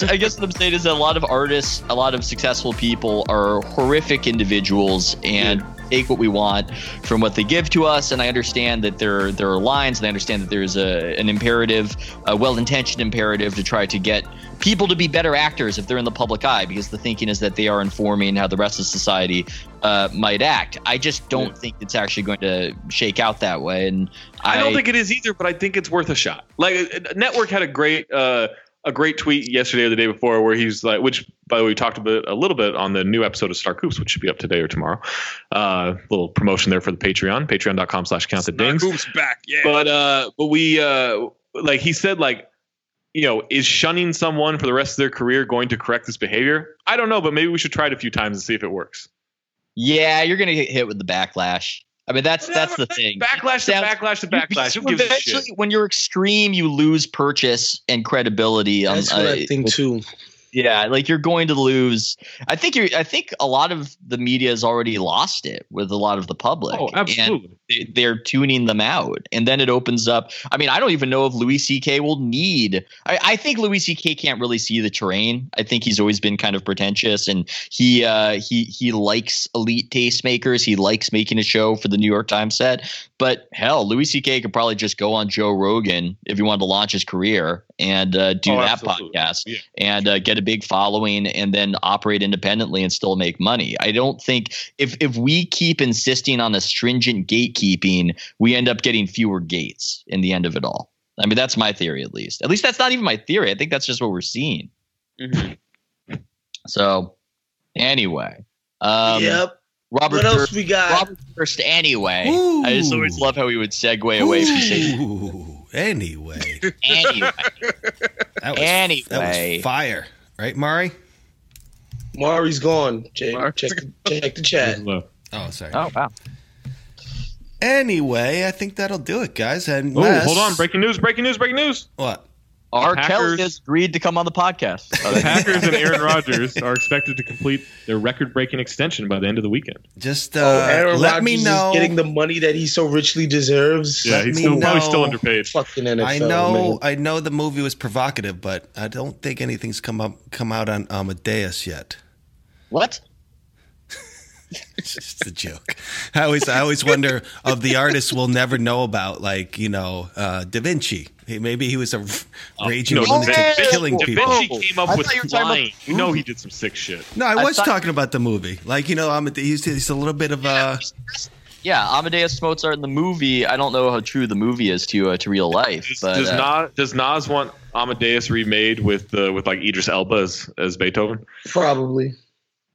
Guess I guess what I'm saying is that a lot of artists, a lot of successful people are horrific individuals, and take what we want from what they give to us. And I understand that there there are lines, and I understand that there's a an imperative, a well-intentioned imperative to try to get people to be better actors if they're in the public eye, because the thinking is that they are informing how the rest of society uh, might act. I just don't think it's actually going to shake out that way. And I don't think it is either, but I think it's worth a shot. Like uh, Network had a great uh, a great tweet yesterday or the day before where he's like, which by the way we talked about a little bit on the new episode of Star Coops, which should be up today or tomorrow. Uh, little promotion there for the Patreon, patreon.com slash count the dings. Hoops back, yeah. But uh, but we uh, like he said like. You know, is shunning someone for the rest of their career going to correct this behavior? I don't know, but maybe we should try it a few times and see if it works. Yeah, you're gonna get hit with the backlash. I mean, that's that's the thing. Backlash to Sounds- backlash to backlash. Who gives a Eventually, shit? when you're extreme, you lose purchase and credibility. on- That's what I uh, think with- too. Yeah, like you're going to lose. I think you're. I think a lot of the media has already lost it with a lot of the public. Oh, absolutely. They- they're tuning them out, and then it opens up. I mean, I don't even know if Louis C.K. will need. I, I think Louis C.K. can't really see the terrain. I think he's always been kind of pretentious, and he uh, he he likes elite tastemakers. He likes making a show for the New York Times set. But hell, Louis C.K. could probably just go on Joe Rogan if he wanted to launch his career and uh, do Oh, that absolutely. podcast and uh, get a big following and then operate independently and still make money. I don't think if if we keep insisting on a stringent gatekeeping, we end up getting fewer gates in the end of it all. I mean, that's my theory at least. At least that's not even my theory. I think that's just what we're seeing. So, anyway, um, Yep. Robert. What else Durst- we got? Robert first. Anyway, I just always love how he would segue away from saying Ooh, [laughs] anyway. anyway. That was, Anyway. that was fire, right, Mari? Mari's gone. Jay, check, the, check the chat. [laughs] Oh, sorry. Oh wow. Anyway, I think that'll do it, guys. And Oh, hold on! Breaking news! Breaking news! Breaking news! What? R. Packers- Kelly has agreed to come on the podcast. [laughs] The Packers and Aaron Rodgers are expected to complete their record-breaking extension by the end of the weekend. Just Oh, uh, Aaron let Rodgers me is know. getting the money that he so richly deserves. Yeah, Let he's me still, probably still underpaid. Fucking NFL. I know, man. I know the movie was provocative, but I don't think anything's come up come out on Amadeus yet. What? It's just a joke. I always, I always wonder of the artists we'll never know about, like you know, uh, Da Vinci. He, maybe he was a raging No, lunatic, Da Vinci- killing Da people. Vinci came up I with thought you were about. You know he did some sick shit. No, I I was thought- talking about the movie. Like you know, Amadeus. He's, he's a little bit of a. Yeah, Amadeus Mozart in the movie. I don't know how true the movie is to uh, to real life, but does uh, Nas does Nas want Amadeus remade with uh, with like Idris Elba as, as Beethoven? Probably.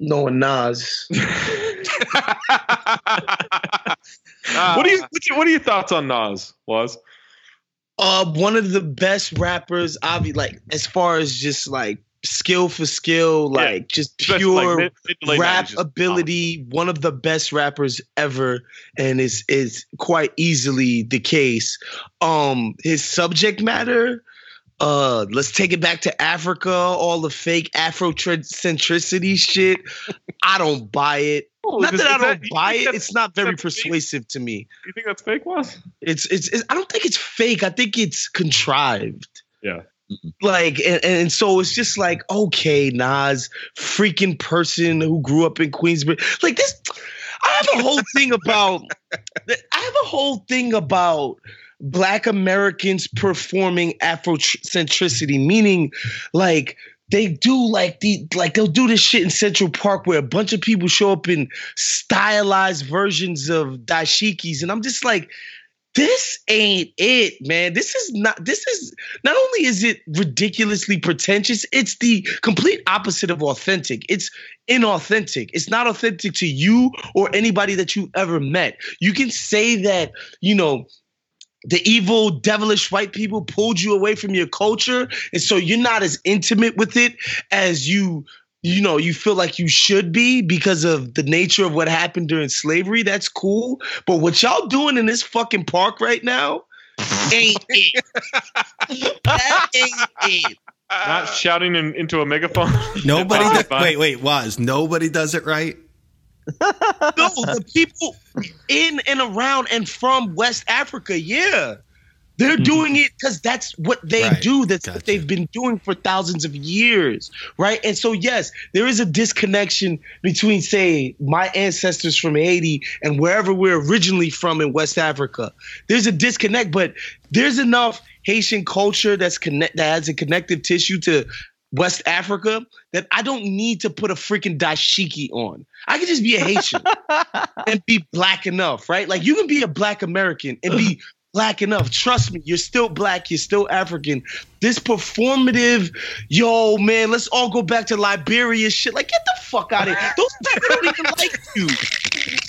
Knowing Nas. [laughs] [laughs] what do you what's your, what are your thoughts on Nas? Was Uh, one of the best rappers, obvi- like as far as just like skill for skill, Yeah. like just Especially, pure like, mid- mid rap just ability. One of the best rappers ever, and is is quite easily the case. Um, his subject matter. Uh, let's take it back to Africa. All the fake Afrocentricity shit. I don't buy it. [laughs] Not that I don't that- buy it. It's not very that's fake? persuasive to me. you think that's fake? Was It's, it's it's I don't think it's fake. I think it's contrived. yeah. Like and, and so it's just like okay, Nas, freaking person who grew up in Queensbridge. Like this, I have a whole thing about. I have a whole thing about Black Americans performing Afrocentricity, meaning like they do like the like they'll do this shit in Central Park where a bunch of people show up in stylized versions of dashikis, and I'm just like, this ain't it, man. This is not. This is not only is it ridiculously pretentious, it's the complete opposite of authentic. It's inauthentic. It's not authentic to you or anybody that you've ever met. You can say that, you know, the evil, devilish white people pulled you away from your culture, and so you're not as intimate with it as you you know you feel like you should be because of the nature of what happened during slavery that's cool but what y'all doing in this fucking park right now ain't it [laughs] that ain't it Not shouting in, into a megaphone. Nobody. [laughs] Does, wait, wait, was nobody does it right? No the people in and around and from west africa yeah They're mm-hmm. doing it because that's what they Right. do. That's what they've been doing for thousands of years, right? And so, yes, there is a disconnection between, say, my ancestors from Haiti and wherever we're originally from in West Africa. There's a disconnect, but there's enough Haitian culture that's connect that has a connective tissue to West Africa that I don't need to put a freaking dashiki on. I can just be a Haitian [laughs] and be black enough, right? Like you can be a black American and be black enough. Trust me, you're still black, you're still African. This performative, yo, man, let's all go back to Liberia shit. Like, get the fuck out of here. Those people don't even like you.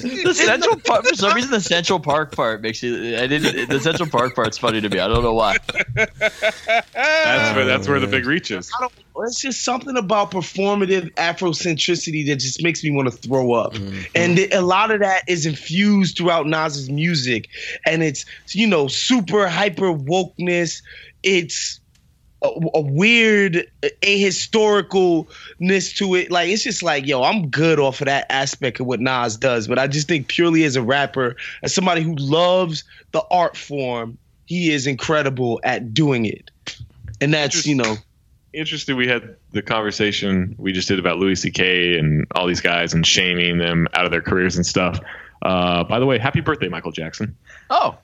The Central Park, for some reason, the Central Park part makes you. I didn't. The Central Park part's funny to me. I don't know why. That's where that's where the uh, big reach is. I don't, it's just something about performative Afrocentricity that just makes me want to throw up. Mm-hmm. And a lot of that is infused throughout Nas's music. And it's, you know, super hyper wokeness. It's a, a weird ahistoricalness to it. Like, it's just like, yo, I'm good off of that aspect of what Nas does. But I just think purely as a rapper, as somebody who loves the art form, he is incredible at doing it. And that's, you know, Interesting. We had the conversation we just did about Louis C.K. and all these guys and shaming them out of their careers and stuff. Uh, by the way, happy birthday, Michael Jackson. Oh.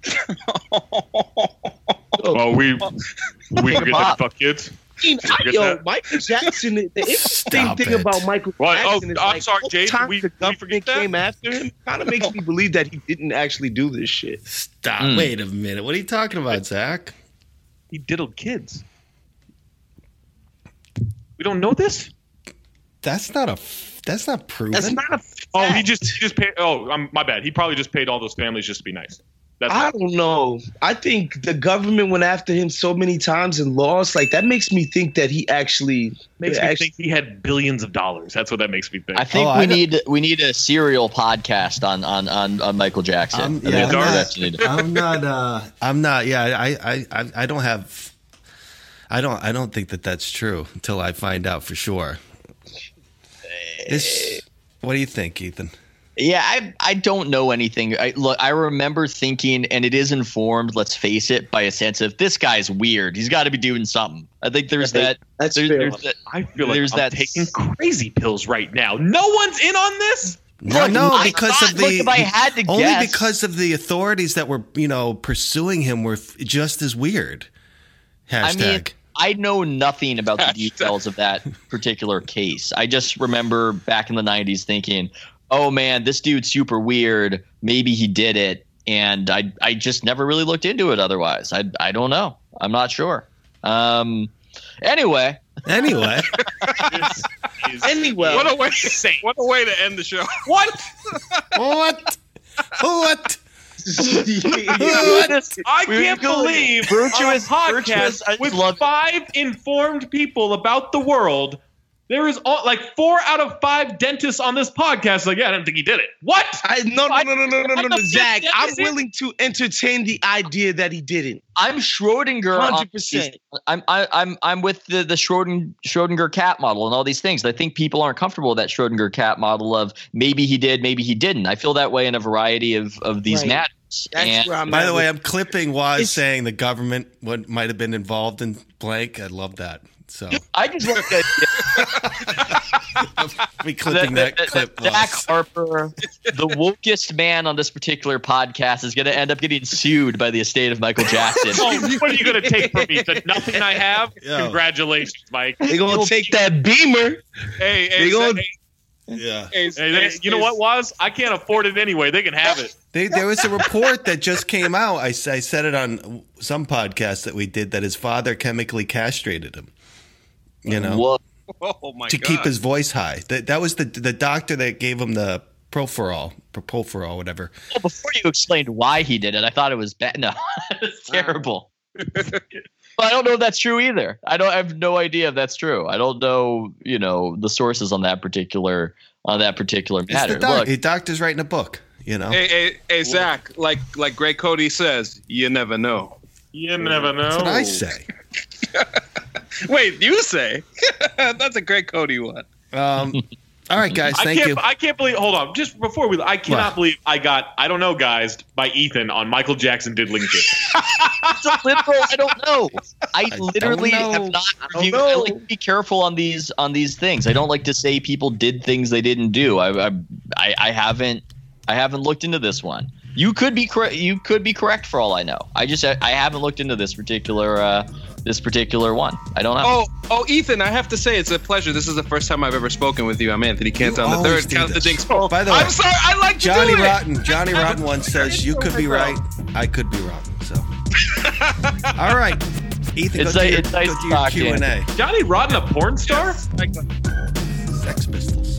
[laughs] well, we we Take a that fuck kids. I mean, I, yo. Michael Jackson. The interesting Stop thing it. about Michael Well, oh, Jackson is I'm like, sorry, all Jade, time we- the government came after him kind of makes me believe that he didn't actually do this shit. Stop. Mm. Wait a minute. What are you talking about, Zach? He diddled kids. We don't know this. That's not a. That's not proven. That's not a. Fact. Oh, he just he just paid. Oh, um, my bad. He probably just paid all those families just to be nice. That's I don't know. I think the government went after him so many times and lost. Like that makes me think that he actually makes me actually, think he had billions of dollars. That's what that makes me think. I think we need we need a serial podcast on on on, on Michael Jackson. I'm, yeah, I'm not, what we need. I'm not. Uh, I'm not. Yeah, I, I, I, I don't have. I don't. I don't think that that's true until I find out for sure. This. What do you think, Ethan? Yeah, I I don't know anything. I, look, I remember thinking, and it is informed. Let's face it, by a sense of this guy's weird. He's got to be doing something. I think there's that. That's there's, fair. there's that. I feel like there's I'm that taking crazy pills right now. No one's in on this. No, Look, no, I because thought- of the look, if I had to only guess- because of the authorities that were you know pursuing him were f- just as weird. Hashtag. I mean, I know nothing about the details of that particular case. I just remember back in the '90s thinking, "Oh man, this dude's super weird. Maybe he did it." And I, I just never really looked into it. Otherwise, I, I don't know. I'm not sure. Um, anyway, anyway, [laughs] anyway, What a way! What a way to end the show. What? what? What? [laughs] I can't believe virtuous- a podcast virtuous- I with love five informed people about the world. There is all, like four out of five dentists on this podcast. Like, yeah, I don't think he did it. What? I, no, no, no, no, no, no, no, no, Zach. I'm willing to entertain the idea that he didn't. I'm Schrodinger. 100%. I'm I, I'm I'm with the the Schrodinger Schrodinger cat model and all these things. I think people aren't comfortable with that Schrodinger cat model of maybe he did, maybe he didn't. I feel that way in a variety of of these Right. matters. That's And where I'm By the way, I'm clipping Wos It's- saying the government what might have been involved in blank. I love that. So I just want to [laughs] be clipping that, clip. Zach Wos. Harper, [laughs] the wokest man on this particular podcast, is going to end up getting sued by the estate of Michael Jackson. [laughs] Oh, what are you going to take from me? The nothing I have? Yo. Congratulations, Mike. They gonna take that beamer. Hey, hey, They gonna- hey, Yeah. hey, Hey, they- you know what was? I can't afford it anyway. They can have it. They, there was a report that just came out. I said it on some podcast that we did that his father chemically castrated him. You know, Whoa. [laughs] Oh my to god! keep his voice high. That that was the the doctor that gave him the Proferol, Proferol, whatever. Well, before you explained why he did it, I thought it was bad. [laughs] No, it's terrible. [laughs] but I don't know if that's true either. I don't I have no idea if that's true. I don't know, you know, the sources on that particular on that particular It's matter. the doc- Look, the doctor's writing a book. You know, Hey, hey, hey, Zach. Like, like Greg Cody says, you never know. You never know. that's what I say. [laughs] Wait, you say? [laughs] That's a great Cody one. Um, All right, guys. I Thank can't. you. I can't believe. Hold on, just before we, I cannot What? believe I got. I don't know, guys, by Ethan on Michael Jackson diddling kids. It's a literal. I don't know. I literally have not I reviewed. I know. like to be careful on these on these things. I don't like to say people did things they didn't do. I I, I, I haven't I haven't looked into this one. You could be correct. You could be correct for all I know. I just I haven't looked into this particular uh, this particular one. I don't know. Oh, oh, Ethan, I have to say it's a pleasure. This is the first time I've ever spoken with you. I'm Anthony Canton, the third do count the this. dinks. Oh, by the way, I'm sorry. I like to Johnny do it. Rotten. Johnny [laughs] Rotten once says you could be right. I could be wrong. So, [laughs] all right, Ethan, It's go, like- to your, it's nice go to your. Q and A. Johnny Rotten, a porn star? Sex Pistols.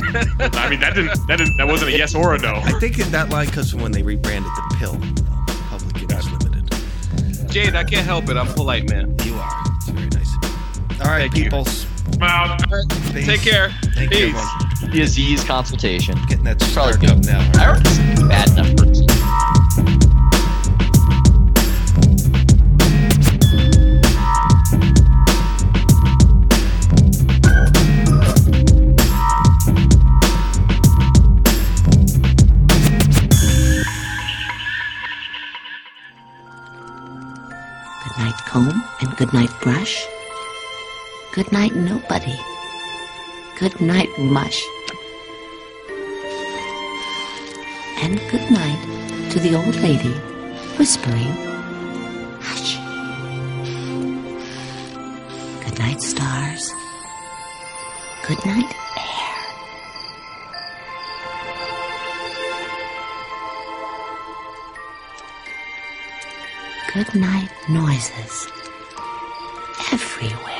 I mean, that didn't. That didn't. That wasn't a yes or a no. I think that line comes from when they rebranded the pill. Public Image Limited. Jade, I can't help it. I'm polite, man. You are. It's very nice. of you. All right, peoples. Well, Take care. Thank Peace. everyone. The Aziz consultation. Getting that Probably started up now. I already bad enough comb, and good night, brush. Good night, nobody. Good night, mush. And good night to the old lady, whispering, hush. Good night, stars. Good night, air. Good night, noises. Everywhere.